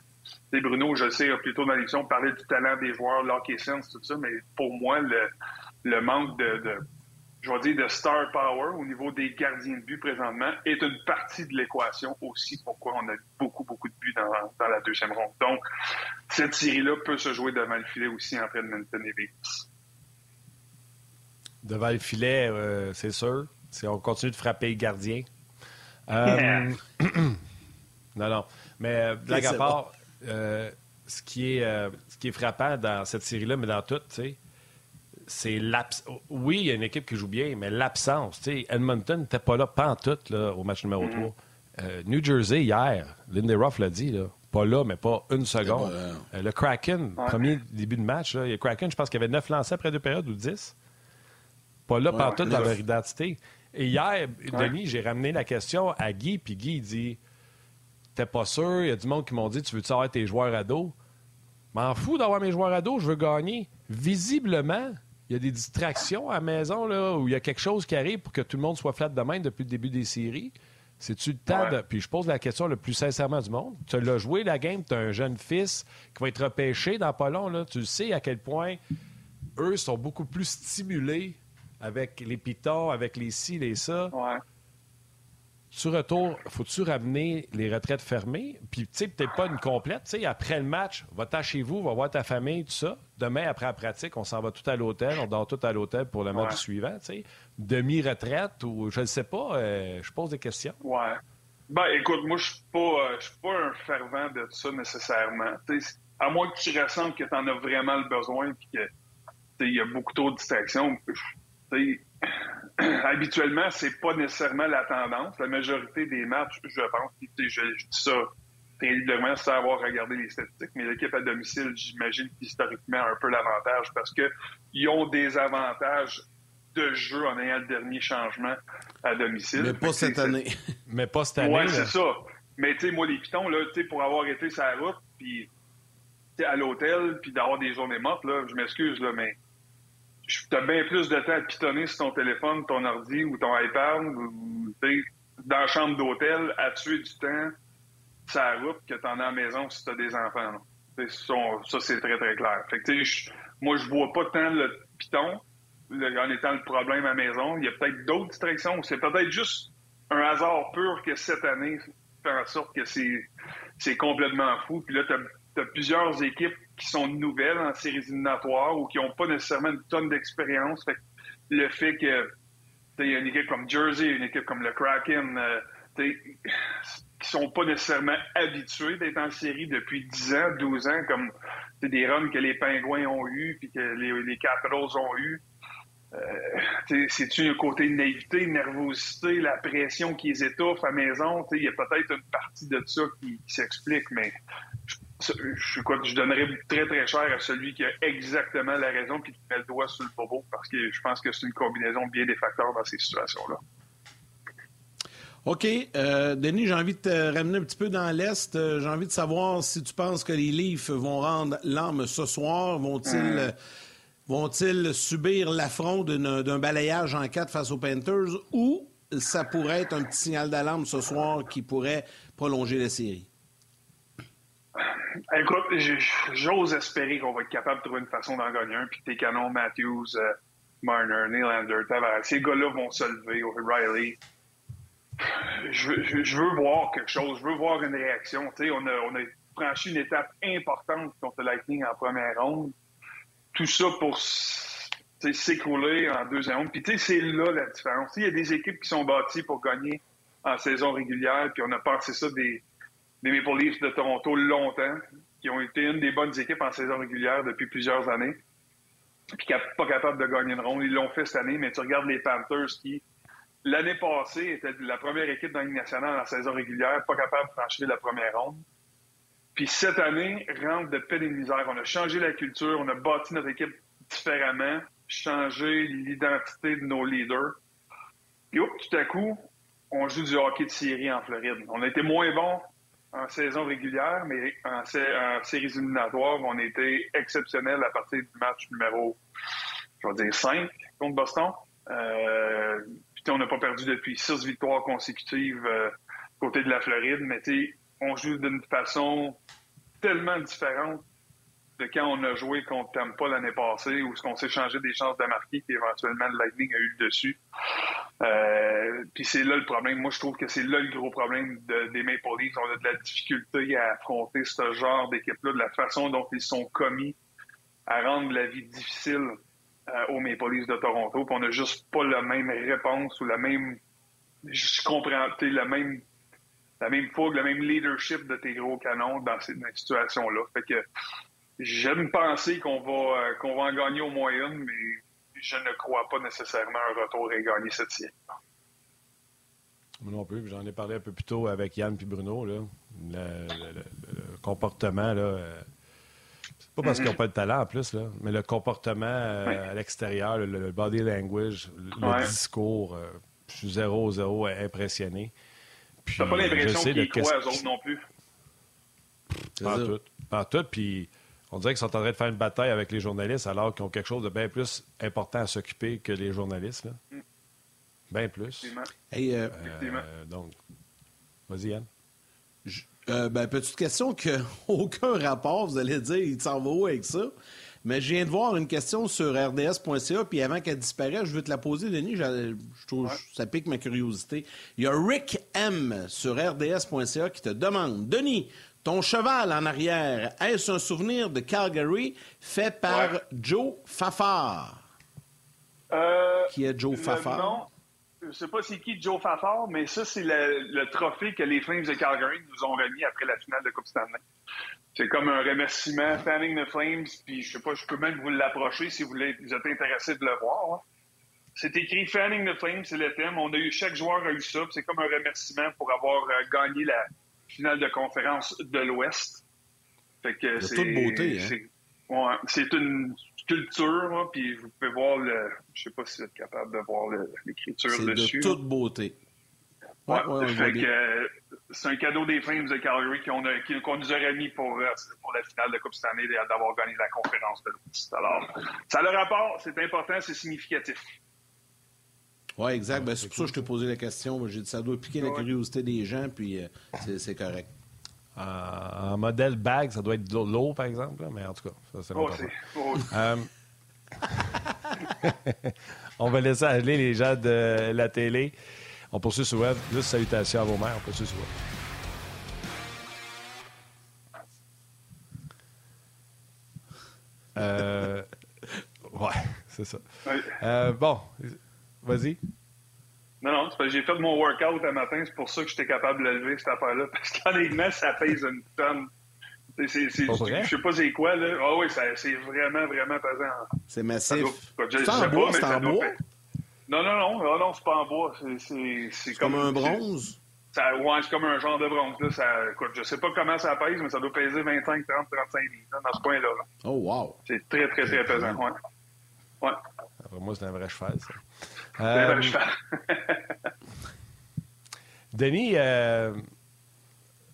Et Bruno, je sais, plutôt dans l'émission, parlait du talent des joueurs, l'hockey sense, tout ça, mais pour moi, le, manque de, je vais dire, de star power au niveau des gardiens de but présentement est une partie de l'équation aussi pourquoi on a beaucoup, beaucoup de buts dans, la deuxième ronde. Donc, cette série-là peut se jouer devant le filet aussi entre Edmonton et Vegas. Devant le filet, euh, c'est sûr. Si on continue de frapper les gardiens. Euh, [laughs] [clears throat] non, non. Mais blague à part, euh, ce, qui est, euh, ce qui est frappant dans cette série-là, mais dans tout, c'est l'absence. Oui, il y a une équipe qui joue bien, mais l'absence. Edmonton n'était pas là, pas en tout, là, au match numéro 3. Mm-hmm. Euh, New Jersey, hier, Lindy Ruff l'a dit, là, pas là, mais pas une seconde. le Kraken, premier début de match, là, il y a Kraken, je pense qu'il y avait 9 lancés après deux périodes ou 10. Pas là, pas en tout, dans leur identité. Et hier, Denis, j'ai ramené la question à Guy, puis Guy dit pas sûr. Il y a du monde qui m'ont dit Tu veux-tu avoir tes joueurs à dos? M'en fous d'avoir mes joueurs à dos, je veux gagner. Visiblement, il y a des distractions à la maison là, où il y a quelque chose qui arrive pour que tout le monde soit flat de main depuis le début des séries. C'est-tu le temps de. Puis je pose la question le plus sincèrement du monde. Tu l'as joué la game, tu as un jeune fils qui va être repêché dans pas long. Là. Tu sais à quel point eux sont beaucoup plus stimulés avec les pitons, avec les ci, les ça. Tu retour, faut-tu ramener les retraites fermées? Puis, tu sais, peut-être pas une complète. Tu sais, après le match, va-t'en chez vous, va voir ta famille, tout ça. Demain, après la pratique, on s'en va tout à l'hôtel, on dort tout à l'hôtel pour le match suivant, tu sais. Demi-retraite ou je ne sais pas, euh, je pose des questions. Ouais. Ben, écoute, moi, je suis pas, euh, je suis pas un fervent de ça nécessairement. à moins que tu ressentes que tu en as vraiment le besoin puis que il y a beaucoup trop de distractions. [clears throat] habituellement, c'est pas nécessairement la tendance. La majorité des matchs, je pense, je, je dis ça terriblement sans avoir regardé les statistiques, mais l'équipe à domicile, j'imagine historiquement un peu l'avantage parce qu'ils ont des avantages de jeu en ayant le dernier changement à domicile. Mais pas cette année. [laughs] mais pas cette année. Oui, c'est ça. Mais tu sais, moi, les pitons, là, pour avoir été sur la route, puis à l'hôtel, puis d'avoir des journées mortes, là, je m'excuse, là, mais tu as bien plus de temps à pitonner sur ton téléphone, ton ordi ou ton iPad ou dans la chambre d'hôtel à tuer du temps la route que tu en as à la maison si tu as des enfants. Ça, c'est très, très clair. Fait que, je, moi, je vois pas tant le piton en étant le problème à la maison. Il y a peut-être d'autres distractions. C'est peut-être juste un hasard pur que cette année fait en sorte que c'est complètement fou. Puis là, tu plusieurs équipes qui sont nouvelles en séries éliminatoires ou qui n'ont pas nécessairement une tonne d'expérience. le fait que il y a une équipe comme Jersey, une équipe comme le Kraken, euh, qui sont pas nécessairement habitués d'être en série depuis 10 ans, 12 ans, comme des runs que les Pingouins ont eu puis que les, Capitals ont eu. Euh, C'est-tu un côté de naïveté, de nervosité, la pression qui les étouffe à maison? Il y a peut-être une partie de ça qui, qui s'explique, mais je, quoi, je donnerais très, très cher à celui qui a exactement la raison puis qui met le doigt sur le bobo parce que je pense que c'est une combinaison bien des facteurs dans ces situations-là. OK. Euh, Denis, j'ai envie de te ramener un petit peu dans l'Est. Euh, j'ai envie de savoir si tu penses que les Leafs vont rendre l'arme ce soir. Vont-ils euh. vont-ils subir l'affront d'un balayage en quatre face aux Panthers ou ça pourrait être un petit signal d'alarme ce soir qui pourrait prolonger la série? Écoute, j'ose espérer qu'on va être capable de trouver une façon d'en gagner un, puis tes canons, Matthews, euh, Marner, Nylander, Tavares, ces gars-là vont se lever, Riley. Je, veux voir quelque chose, je veux voir une réaction. on a, franchi une étape importante contre Lightning en première ronde. Tout ça pour s'écrouler en deuxième ronde. Puis c'est là la différence. Il y a des équipes qui sont bâties pour gagner en saison régulière, puis on a pensé ça des, des Maple Leafs de Toronto longtemps, qui ont été une des bonnes équipes en saison régulière depuis plusieurs années, puis pas capable de gagner une ronde. Ils l'ont fait cette année, mais tu regardes les Panthers qui, l'année passée, étaient la première équipe dans la Ligue nationale en saison régulière, pas capable de franchir la première ronde. Puis cette année, rentre de peine et de misère. On a changé la culture, on a bâti notre équipe différemment, changé l'identité de nos leaders. Puis tout à coup, on joue du hockey de série en Floride. On a été moins bon en saison régulière, mais en, séries éliminatoires, on a été exceptionnel à partir du match numéro, je vais dire, 5 contre Boston. Euh, puis on n'a pas perdu depuis six victoires consécutives euh, côté de la Floride, mais on joue d'une façon tellement différente de quand on a joué contre Tampa l'année passée, où on s'est changé des chances de marquer, puis éventuellement le Lightning a eu le dessus. Euh, puis c'est là le problème. Moi, je trouve que c'est là le gros problème des Maple Leafs. On a de la difficulté à affronter ce genre d'équipe-là, de la façon dont ils sont commis à rendre la vie difficile euh, aux Maple Leafs de Toronto. Puis on n'a juste pas la même réponse ou la même... Je comprends, la même la même fougue, le même leadership de tes gros canons dans cette situation-là. Fait que J'aime penser qu'on va, euh, qu'on va en gagner au moins une, mais je ne crois pas nécessairement un retour et gagner cette série. Moi non plus. J'en ai parlé un peu plus tôt avec Yann et Bruno. Là. Le, comportement, là, euh, c'est pas parce qu'ils n'ont pas de talent en plus, là, mais le comportement euh, à l'extérieur, le, body language, le discours, je suis zéro, zéro impressionné. Tu n'as pas l'impression qu'ils croient aux autres non plus? Pas tout. Pas tout. Puis on dirait qu'ils sont en train de faire une bataille avec les journalistes alors qu'ils ont quelque chose de bien plus important à s'occuper que les journalistes. Là. Mm. Bien plus. Hey, euh, euh, donc, vas-y, Yann. Euh, ben, petite question que [laughs] aucun rapport, vous allez dire, il s'en va où avec ça? Mais je viens de voir une question sur rds.ca, puis avant qu'elle disparaisse, je veux te la poser, Denis. Je, trouve ça pique ma curiosité. Il y a Rick M sur rds.ca qui te demande Denis, ton cheval en arrière, est-ce un souvenir de Calgary fait par Joe Fafard? Euh, qui est Joe Fafard? Non, je ne sais pas c'est qui Joe Fafard, mais ça, c'est le, trophée que les Flames de Calgary nous ont remis après la finale de Coupe Stanley. C'est comme un remerciement, Fanning the Flames, puis je sais pas, je peux même vous l'approcher si vous, êtes intéressé de le voir. Hein. C'est écrit Fanning the Flames, c'est le thème. On a eu, chaque joueur a eu ça, c'est comme un remerciement pour avoir euh, gagné la, finale de conférence de l'Ouest. Fait que c'est toute beauté. Hein? C'est une sculpture, hein, puis vous pouvez voir le. Je sais pas si vous êtes capable de voir l'écriture dessus. C'est de toute beauté. Ouais, que c'est un cadeau des Flames de Calgary qu'on nous a remis pour, euh, pour la finale de Coupe cette année d'avoir gagné la conférence de l'Ouest. Alors, ça a le rapport, c'est important, c'est significatif. Oui, exact. Ben, c'est pour ça que je te posais la question. J'ai dit ça doit piquer la curiosité des gens, puis euh, c'est correct. en modèle bag, ça doit être de l'eau, par exemple, mais en tout cas, ça, c'est oh, euh, [laughs] On va laisser aller les gens de la télé. On poursuit sur web. Juste salutations à vos mères. On poursuit sur web. Euh, [laughs] ouais, c'est ça. Euh, bon, Vas-y. Non, non, j'ai fait mon workout un matin, c'est pour ça que j'étais capable de lever, cette affaire-là. [laughs] Parce qu'honnêtement, ça pèse une tonne. C'est, c'est, je sais pas c'est quoi, là. Ah oui, c'est vraiment, vraiment pesant. C'est massif. c'est en bois, c'est en bois? Non, non, non, non, non c'est pas en bois. C'est, comme, un bronze? Ça, ouais, c'est comme un genre de bronze. Là. Ça, écoute, je sais pas comment ça pèse, mais ça doit peser 25, 30, 35 livres dans ce point-là. Oh, wow. C'est très, très, très pesant. Ouais. ouais. Après moi, c'est un vrai cheval, ça. Euh, [laughs] Denis, euh,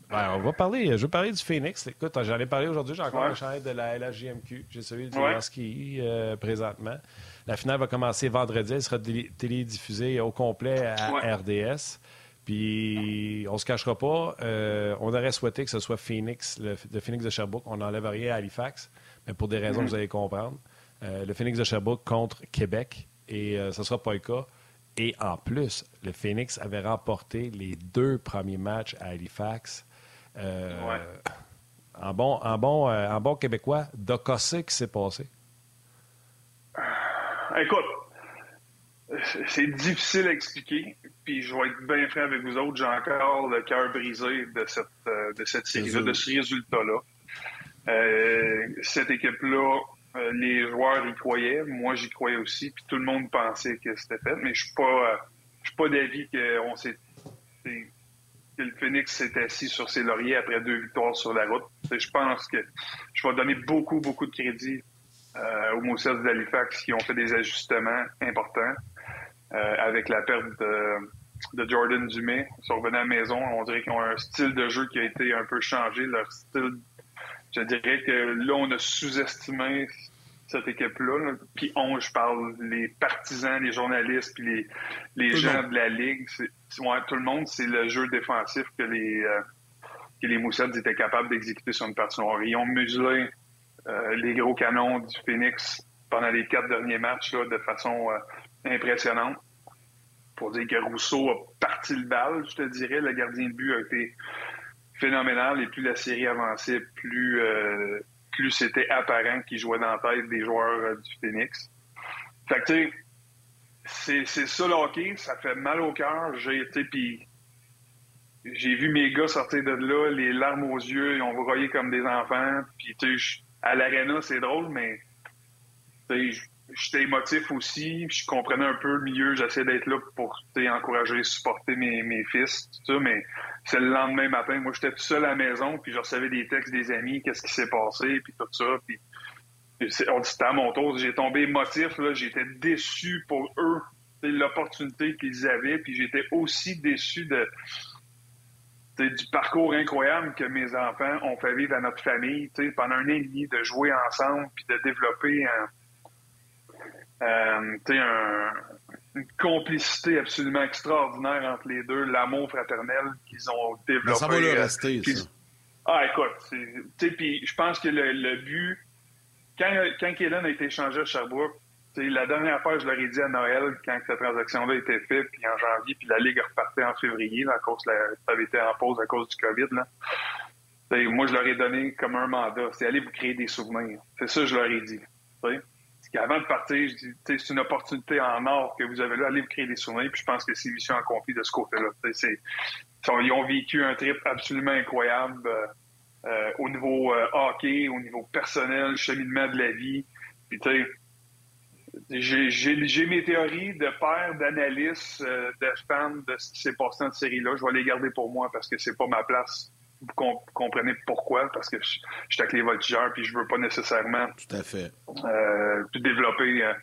ben, on va parler. Je veux parler du Phoenix. Écoute, j'en ai parlé aujourd'hui. J'ai encore un chanel de la LHJMQ. J'ai celui du ouais. Euh, présentement. La finale va commencer vendredi. Elle sera télédiffusée au complet à RDS. Puis, on se cachera pas. on aurait souhaité que ce soit Phoenix, le, Phoenix de Sherbrooke. On n'enlève rien à Halifax, mais pour des raisons que vous allez comprendre. le Phoenix de Sherbrooke contre Québec et euh, ce ne sera pas le cas. Et en plus, le Phoenix avait remporté les deux premiers matchs à Halifax. Euh, en bon, en bon, euh, en bon québécois, d'Ocossé qui s'est passé? Écoute, c'est difficile à expliquer. Puis je vais être bien franc avec vous autres, j'ai encore le cœur brisé de cette, euh, de cette série-là, de ce résultat-là. Euh, cette équipe-là, les joueurs y croyaient, moi j'y croyais aussi, puis tout le monde pensait que c'était fait, mais je suis pas, je suis pas d'avis s'est, que le Phoenix s'est assis sur ses lauriers après deux victoires sur la route. Je pense que je vais donner beaucoup, beaucoup de crédit aux Moussets d'Halifax qui ont fait des ajustements importants. Euh, avec la perte de, Jordan Dumais. Ils sont revenus à la maison. On dirait qu'ils ont un style de jeu qui a été un peu changé. Leur style, je dirais que là, on a sous-estimé cette équipe-là. Puis on, je parle les partisans, les journalistes, puis les, les gens de la Ligue. tout le monde, c'est le jeu défensif que les, euh, que les Moussettes étaient capables d'exécuter sur une partie noire. Ils ont muselé euh, les gros canons du Phoenix pendant les quatre derniers matchs là, de façon impressionnante. Pour dire que Rousseau a parti le bal, je te dirais, le gardien de but a été phénoménal et plus la série avançait, plus, euh, plus c'était apparent qu'il jouait dans la tête des joueurs euh, du Phoenix. Fait que, tu sais, c'est ça le hockey, ça fait mal au cœur. J'ai été, puis j'ai vu mes gars sortir de là, les larmes aux yeux, ils ont broyé comme des enfants. Puis, tu sais, à l'aréna, c'est drôle, mais tu sais, j'étais émotif aussi, je comprenais un peu mieux, j'essayais d'être là pour encourager, supporter mes, mes fils, tout ça, mais c'est le lendemain matin, moi j'étais tout seul à la maison, puis je recevais des textes des amis, qu'est-ce qui s'est passé, puis tout ça, puis c'était à mon tour, j'ai tombé émotif, j'étais déçu pour eux, l'opportunité qu'ils avaient, puis j'étais aussi déçu de du parcours incroyable que mes enfants ont fait vivre à notre famille, pendant un an et demi, de jouer ensemble, puis de développer un euh, un, une complicité absolument extraordinaire entre les deux, l'amour fraternel qu'ils ont développé. Ben, ça va le euh, rester, ça. Ah, écoute, puis je pense que le, but, quand, quand a été échangé à Sherbrooke, la dernière fois, je leur ai dit à Noël, quand cette transaction-là a été faite, puis en janvier, puis la Ligue repartait en février, à cause la, ça avait été en pause à cause du COVID. Là. moi, je leur ai donné comme un mandat, c'est aller vous créer des souvenirs. C'est ça que je leur ai dit avant de partir, je dis, c'est une opportunité en or que vous avez là, allez vous créer des souvenirs. Puis je pense que c'est mission accomplie de ce côté-là. Ils ont vécu un trip absolument incroyable euh, euh, au niveau euh, hockey, au niveau personnel, cheminement de la vie. J'ai mes théories de père, d'analyste, de fan de ce qui s'est passé dans cette série-là. Je vais les garder pour moi parce que c'est pas ma place vous comprenez pourquoi, parce que je, suis avec les voltigeurs, puis je veux pas nécessairement Tout à fait. Euh, développer euh,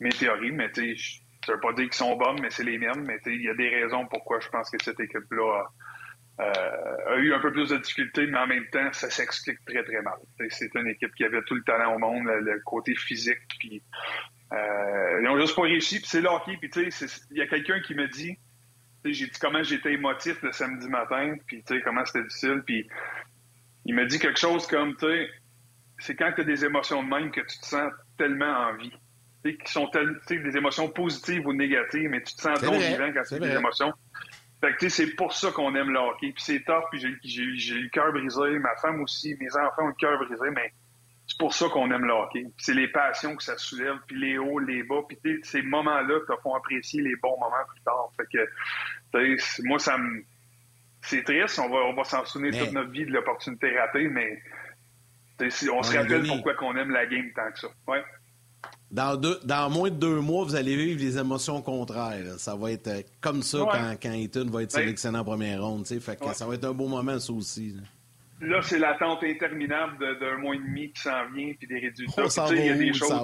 mes théories, mais tu sais, ça veut pas dire qu'ils sont bonnes, mais c'est les miennes, mais il y a des raisons pourquoi je pense que cette équipe-là euh, a eu un peu plus de difficultés, mais en même temps, ça s'explique très, très mal. C'est une équipe qui avait tout le talent au monde, le, côté physique, puis ils ont juste pas réussi, puis c'est le hockey, puis tu sais, il y a quelqu'un qui me dit j'ai dit comment j'étais émotif le samedi matin, puis tu sais, comment c'était difficile, puis il m'a dit quelque chose comme, tu sais, c'est quand tu as des émotions de même que tu te sens tellement en vie. Tu sais, qui sont des émotions positives ou négatives, mais tu te sens donc vivant quand tu des émotions. Fait que, c'est pour ça qu'on aime le hockey. Puis c'est tough, puis j'ai eu le cœur brisé, ma femme aussi, mes enfants ont le cœur brisé, mais c'est pour ça qu'on aime le hockey. C'est les passions que ça soulève, puis les hauts, les bas, puis ces moments-là te font apprécier les bons moments plus tard. Fait que, moi, ça me... C'est triste, on va, on va s'en souvenir toute notre vie de l'opportunité ratée, mais on se rappelle pourquoi qu'on aime la game tant que ça. Ouais. Dans, deux, dans moins de deux mois, vous allez vivre les émotions contraires. Ça va être euh, comme ça quand, quand Eaton va être sélectionné en première ronde. Fait que Ça va être un beau moment, ça aussi. Là, c'est l'attente interminable d'un mois et demi qui s'en vient, puis des résultats. On s'en va, il y a des choses, va,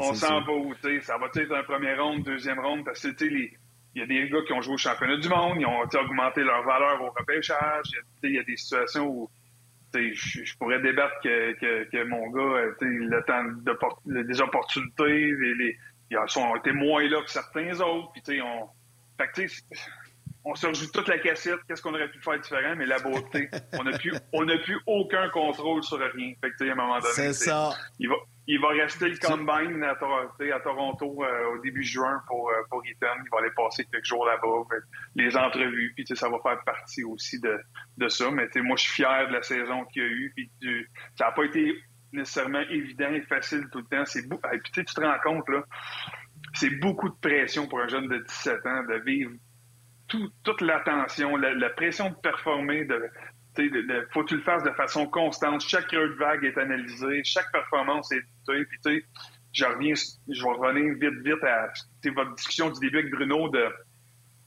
on s'en va où, Ça va être un premier ronde, deuxième ronde, parce que, il y a des gars qui ont joué au championnat du monde, ils ont augmenté leur valeur au repêchage. Il y, a des situations où je, pourrais débattre que, que, mon gars, le temps de, des opportunités, les, ils ont été moins là que certains autres. Puis, on, fait on se rejoue toute la cassette, qu'est-ce qu'on aurait pu faire différent, mais la beauté, on n'a plus, on n'a plus aucun contrôle sur rien. Fait que, à un moment donné, c'est ça. Il va, il va rester le combine à, à Toronto euh, au début juin pour, euh, pour Eaton. Il va aller passer quelques jours là-bas, les entrevues, puis ça va faire partie aussi de, de ça. Mais moi, je suis fier de la saison qu'il y a eu, puis ça n'a pas été nécessairement évident et facile tout le temps. C'est. Et puis tu te rends compte, là, c'est beaucoup de pression pour un jeune de 17 ans de vivre toute l'attention, la, pression de performer, de, faut que tu le fasses de façon constante. Chaque creux de vague est analysé, chaque performance est puis je reviens, je vais revenir vite, vite à votre discussion du début avec Bruno de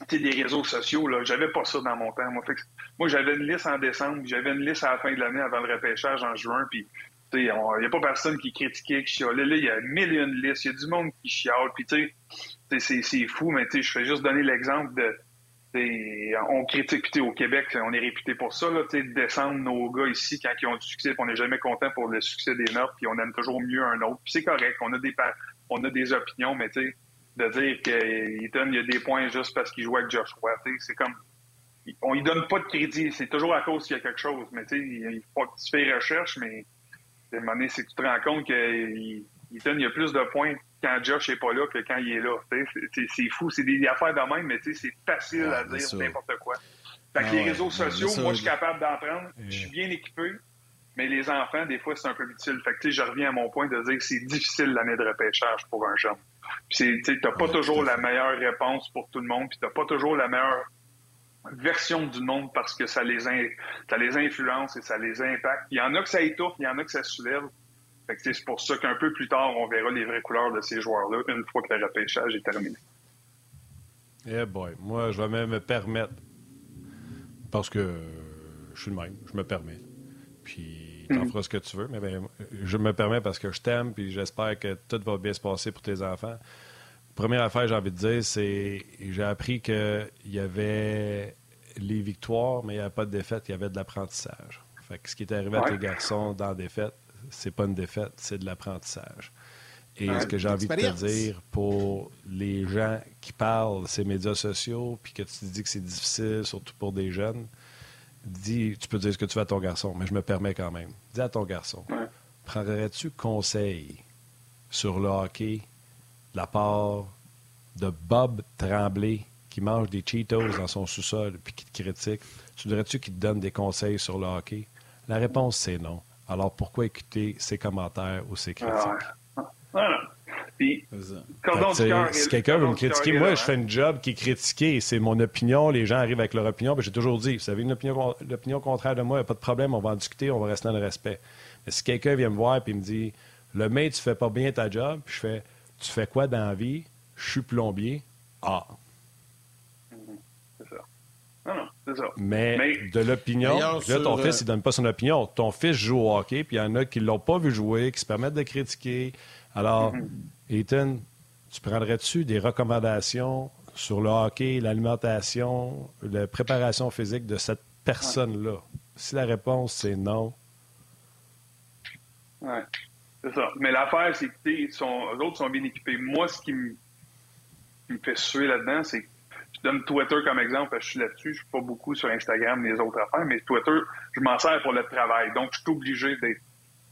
des réseaux sociaux. Là, j'avais pas ça dans mon temps. Moi, moi j'avais une liste en décembre, j'avais une liste à la fin de l'année avant le repêchage en juin, puis il n'y a pas personne qui critiquait, qui chialait. Là, il y a mille et une listes, il y a du monde qui chiale, puis sais, c'est fou, mais je fais juste donner l'exemple de on critique, puis au Québec, on est réputé pour ça, là, descendre nos gars ici quand ils ont du succès, on n'est jamais content pour le succès des nôtres, puis on aime toujours mieux un autre. C'est correct, on a des on a des opinions, mais tu de dire qu'il il des points juste parce qu'il joue avec Joshua, c'est comme on lui donne pas de crédit, c'est toujours à cause qu'il y a quelque chose, mais tu il faut que tu fais recherche, mais à c'est que tu te rends compte qu'il il plus de points quand Josh n'est pas là que quand il est là. C'est fou, c'est des affaires de même, mais c'est facile à dire n'importe quoi. Fait que ah les réseaux sociaux, moi, je suis capable d'en prendre. Je suis bien équipé, mais les enfants, des fois, c'est un peu difficile. Fait que, je reviens à mon point de dire que c'est difficile l'année de repêchage pour un jeune. Tu n'as pas toujours la meilleure réponse pour tout le monde, puis tu n'as pas toujours la meilleure version du monde parce que ça les, ça les influence et ça les impacte. Il y en a que ça étouffe, il y en a que ça soulève c'est pour ça qu'un peu plus tard, on verra les vraies couleurs de ces joueurs-là une fois que le repêchage est terminé. Eh boy, moi, je vais même me permettre, parce que je suis le même, je me permets. Puis, tu en mhm. feras ce que tu veux, mais ben, je me permets parce que je t'aime, puis j'espère que tout va bien se passer pour tes enfants. Première affaire, j'ai envie de dire, c'est j'ai appris qu'il y avait les victoires, mais il n'y avait pas de défaite, il y avait de l'apprentissage. Fait que ce qui est arrivé à tes garçons dans la défaite, c'est pas une défaite, c'est de l'apprentissage. Et ce que j'ai envie de te dire pour les gens qui parlent ces médias sociaux, puis que tu te dis que c'est difficile, surtout pour des jeunes, dis, tu peux dire ce que tu veux à ton garçon, mais je me permets quand même. Dis à ton garçon, prendrais-tu conseil sur le hockey de la part de Bob Tremblay qui mange des Cheetos dans son sous-sol puis qui te critique? Tu voudrais-tu qu'il te donne des conseils sur le hockey? La réponse, c'est non. Alors pourquoi écouter ses commentaires ou ses critiques? si quelqu'un veut me critiquer, moi, je fais un job qui est critiqué. C'est mon opinion. Les gens arrivent avec leur opinion. J'ai toujours dit, vous avez une opinion, l'opinion contraire de moi, il n'y a pas de problème. On va en discuter. On va rester dans le respect. Mais si quelqu'un vient me voir et me dit, le mec, tu fais pas bien ta job, puis je fais, tu fais quoi dans la vie? Je suis plombier. Ah, mais, de l'opinion, là, ton fils, il donne pas son opinion. Ton fils joue au hockey, puis il y en a qui l'ont pas vu jouer, qui se permettent de critiquer. Alors, mm-hmm. Ethan, tu prendrais-tu des recommandations sur le hockey, l'alimentation, la préparation physique de cette personne-là? Si la réponse, c'est non. Oui, c'est ça. Mais l'affaire, c'est que les autres sont bien équipés. Moi, ce qui me, qui me fait suer là-dedans, c'est que donne Twitter comme exemple, parce que je suis là-dessus. Je suis pas beaucoup sur Instagram, les autres affaires, mais Twitter, je m'en sers pour le travail. Donc, je suis obligé d'être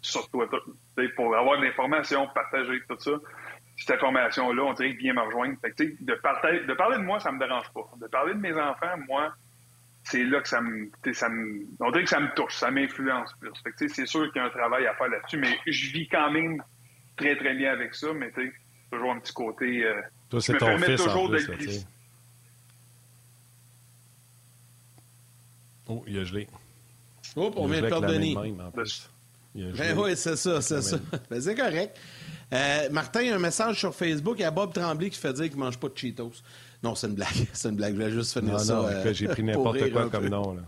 sur Twitter pour avoir de l'information, partager tout ça. Cette information-là, on dirait que bien me rejoindre. de, parler, de parler de moi, ça me dérange pas. De parler de mes enfants, moi, c'est là que ça me, ça me, on dirait que ça me touche, ça m'influence plus. c'est sûr qu'il y a un travail à faire là-dessus, mais je vis quand même très, très bien avec ça, mais tu sais, toujours un petit côté, euh, Toi, c'est ton fils toujours en Oh, il a gelé. Oh, on vient de perdre Denis. Ben oui, c'est ça, c'est ça. Ben, c'est correct. Euh, Martin, un message sur Facebook. Il y a Bob Tremblay qui fait dire qu'il ne mange pas de Cheetos. Non, c'est une blague. [laughs] C'est une blague. Je vais juste finir ça. Non, euh, j'ai pris n'importe quoi comme nom. Là.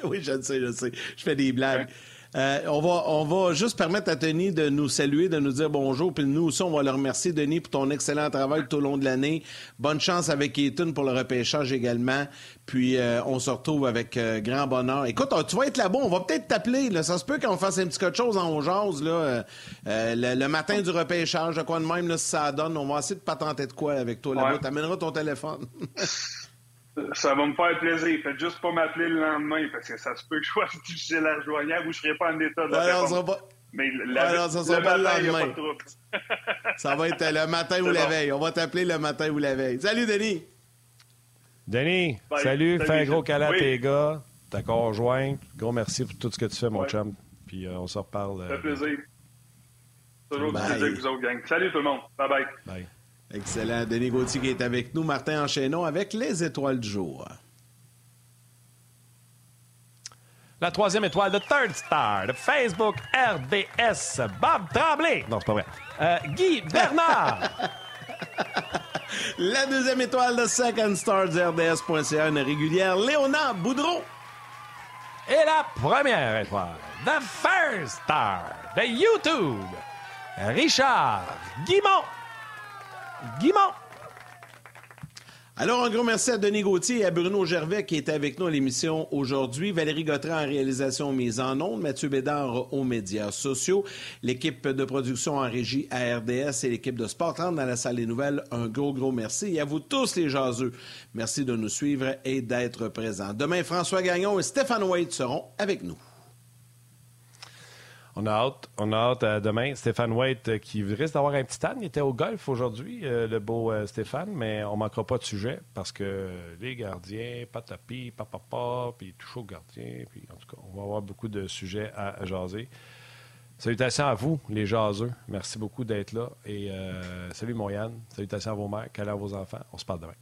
[laughs] oui, je le sais, je le sais. Je fais des blagues. Euh, on, va, on va juste permettre à Denis de nous saluer, de nous dire bonjour. Puis nous aussi, on va le remercier, Denis, pour ton excellent travail tout au long de l'année. Bonne chance avec Eton pour le repêchage également. Puis euh, on se retrouve avec euh, grand bonheur. Écoute, tu vas être là-bas, on va peut-être t'appeler. Ça se peut qu'on fasse un petit quelque chose en jase là, le, matin du repêchage, de quoi de même, là, si ça donne. On va essayer de patenter de quoi avec toi là-bas. Tu amèneras ton téléphone. [laughs] Ça va me faire plaisir. Faites juste pas m'appeler le lendemain parce que ça se peut que je sois [laughs] difficile à rejoindre ou je serai pas en état de ouais, non, pas... Mais la... ça sera pas le lendemain. [laughs] ça va être le matin ou la veille. On va t'appeler le matin ou la veille. Salut, Denis. Denis, salut. Fais un gros câlin à tes gars. T'as qu'à rejoindre. Gros merci pour tout ce que tu fais, mon chum. Puis euh, on se reparle. Ça fait euh, plaisir. Toujours du plaisir avec vous autres, gang. Salut tout le monde. Bye bye. Bye. Excellent. Denis Gauthier qui est avec nous. Martin Enchaînon avec les étoiles du jour. La troisième étoile de Third Star de Facebook RDS, Bob Tremblay. Non, c'est pas vrai. Euh, Guy Bernard. [laughs] La deuxième étoile de Second Star de RDS.ca, une régulière, Léonard Boudreau. Et la première étoile, The First Star de YouTube, Richard Guimont. Guimont. Alors, un gros merci à Denis Gauthier et à Bruno Gervais qui étaient avec nous à l'émission aujourd'hui. Valérie Gautran en réalisation mise en ondes, Mathieu Bédard aux médias sociaux, l'équipe de production en régie à et l'équipe de Sport dans la salle des nouvelles. Un gros, gros merci. Et à vous tous les jaseux, merci de nous suivre et d'être présents. Demain, François Gagnon et Stéphane White seront avec nous. On a hâte, on a hâte à demain. Stéphane White euh, qui risque d'avoir un petit stand. Il était au golf aujourd'hui, euh, le beau euh, Stéphane, mais on ne manquera pas de sujet parce que les gardiens, patapi, papapa, puis touche au gardien. Puis en tout cas, on va avoir beaucoup de sujets à, jaser. Salutations à vous, les jaseux. Merci beaucoup d'être là. Et salut, mon Yann. Salutations à vos mères, câlins à vos enfants. On se parle demain.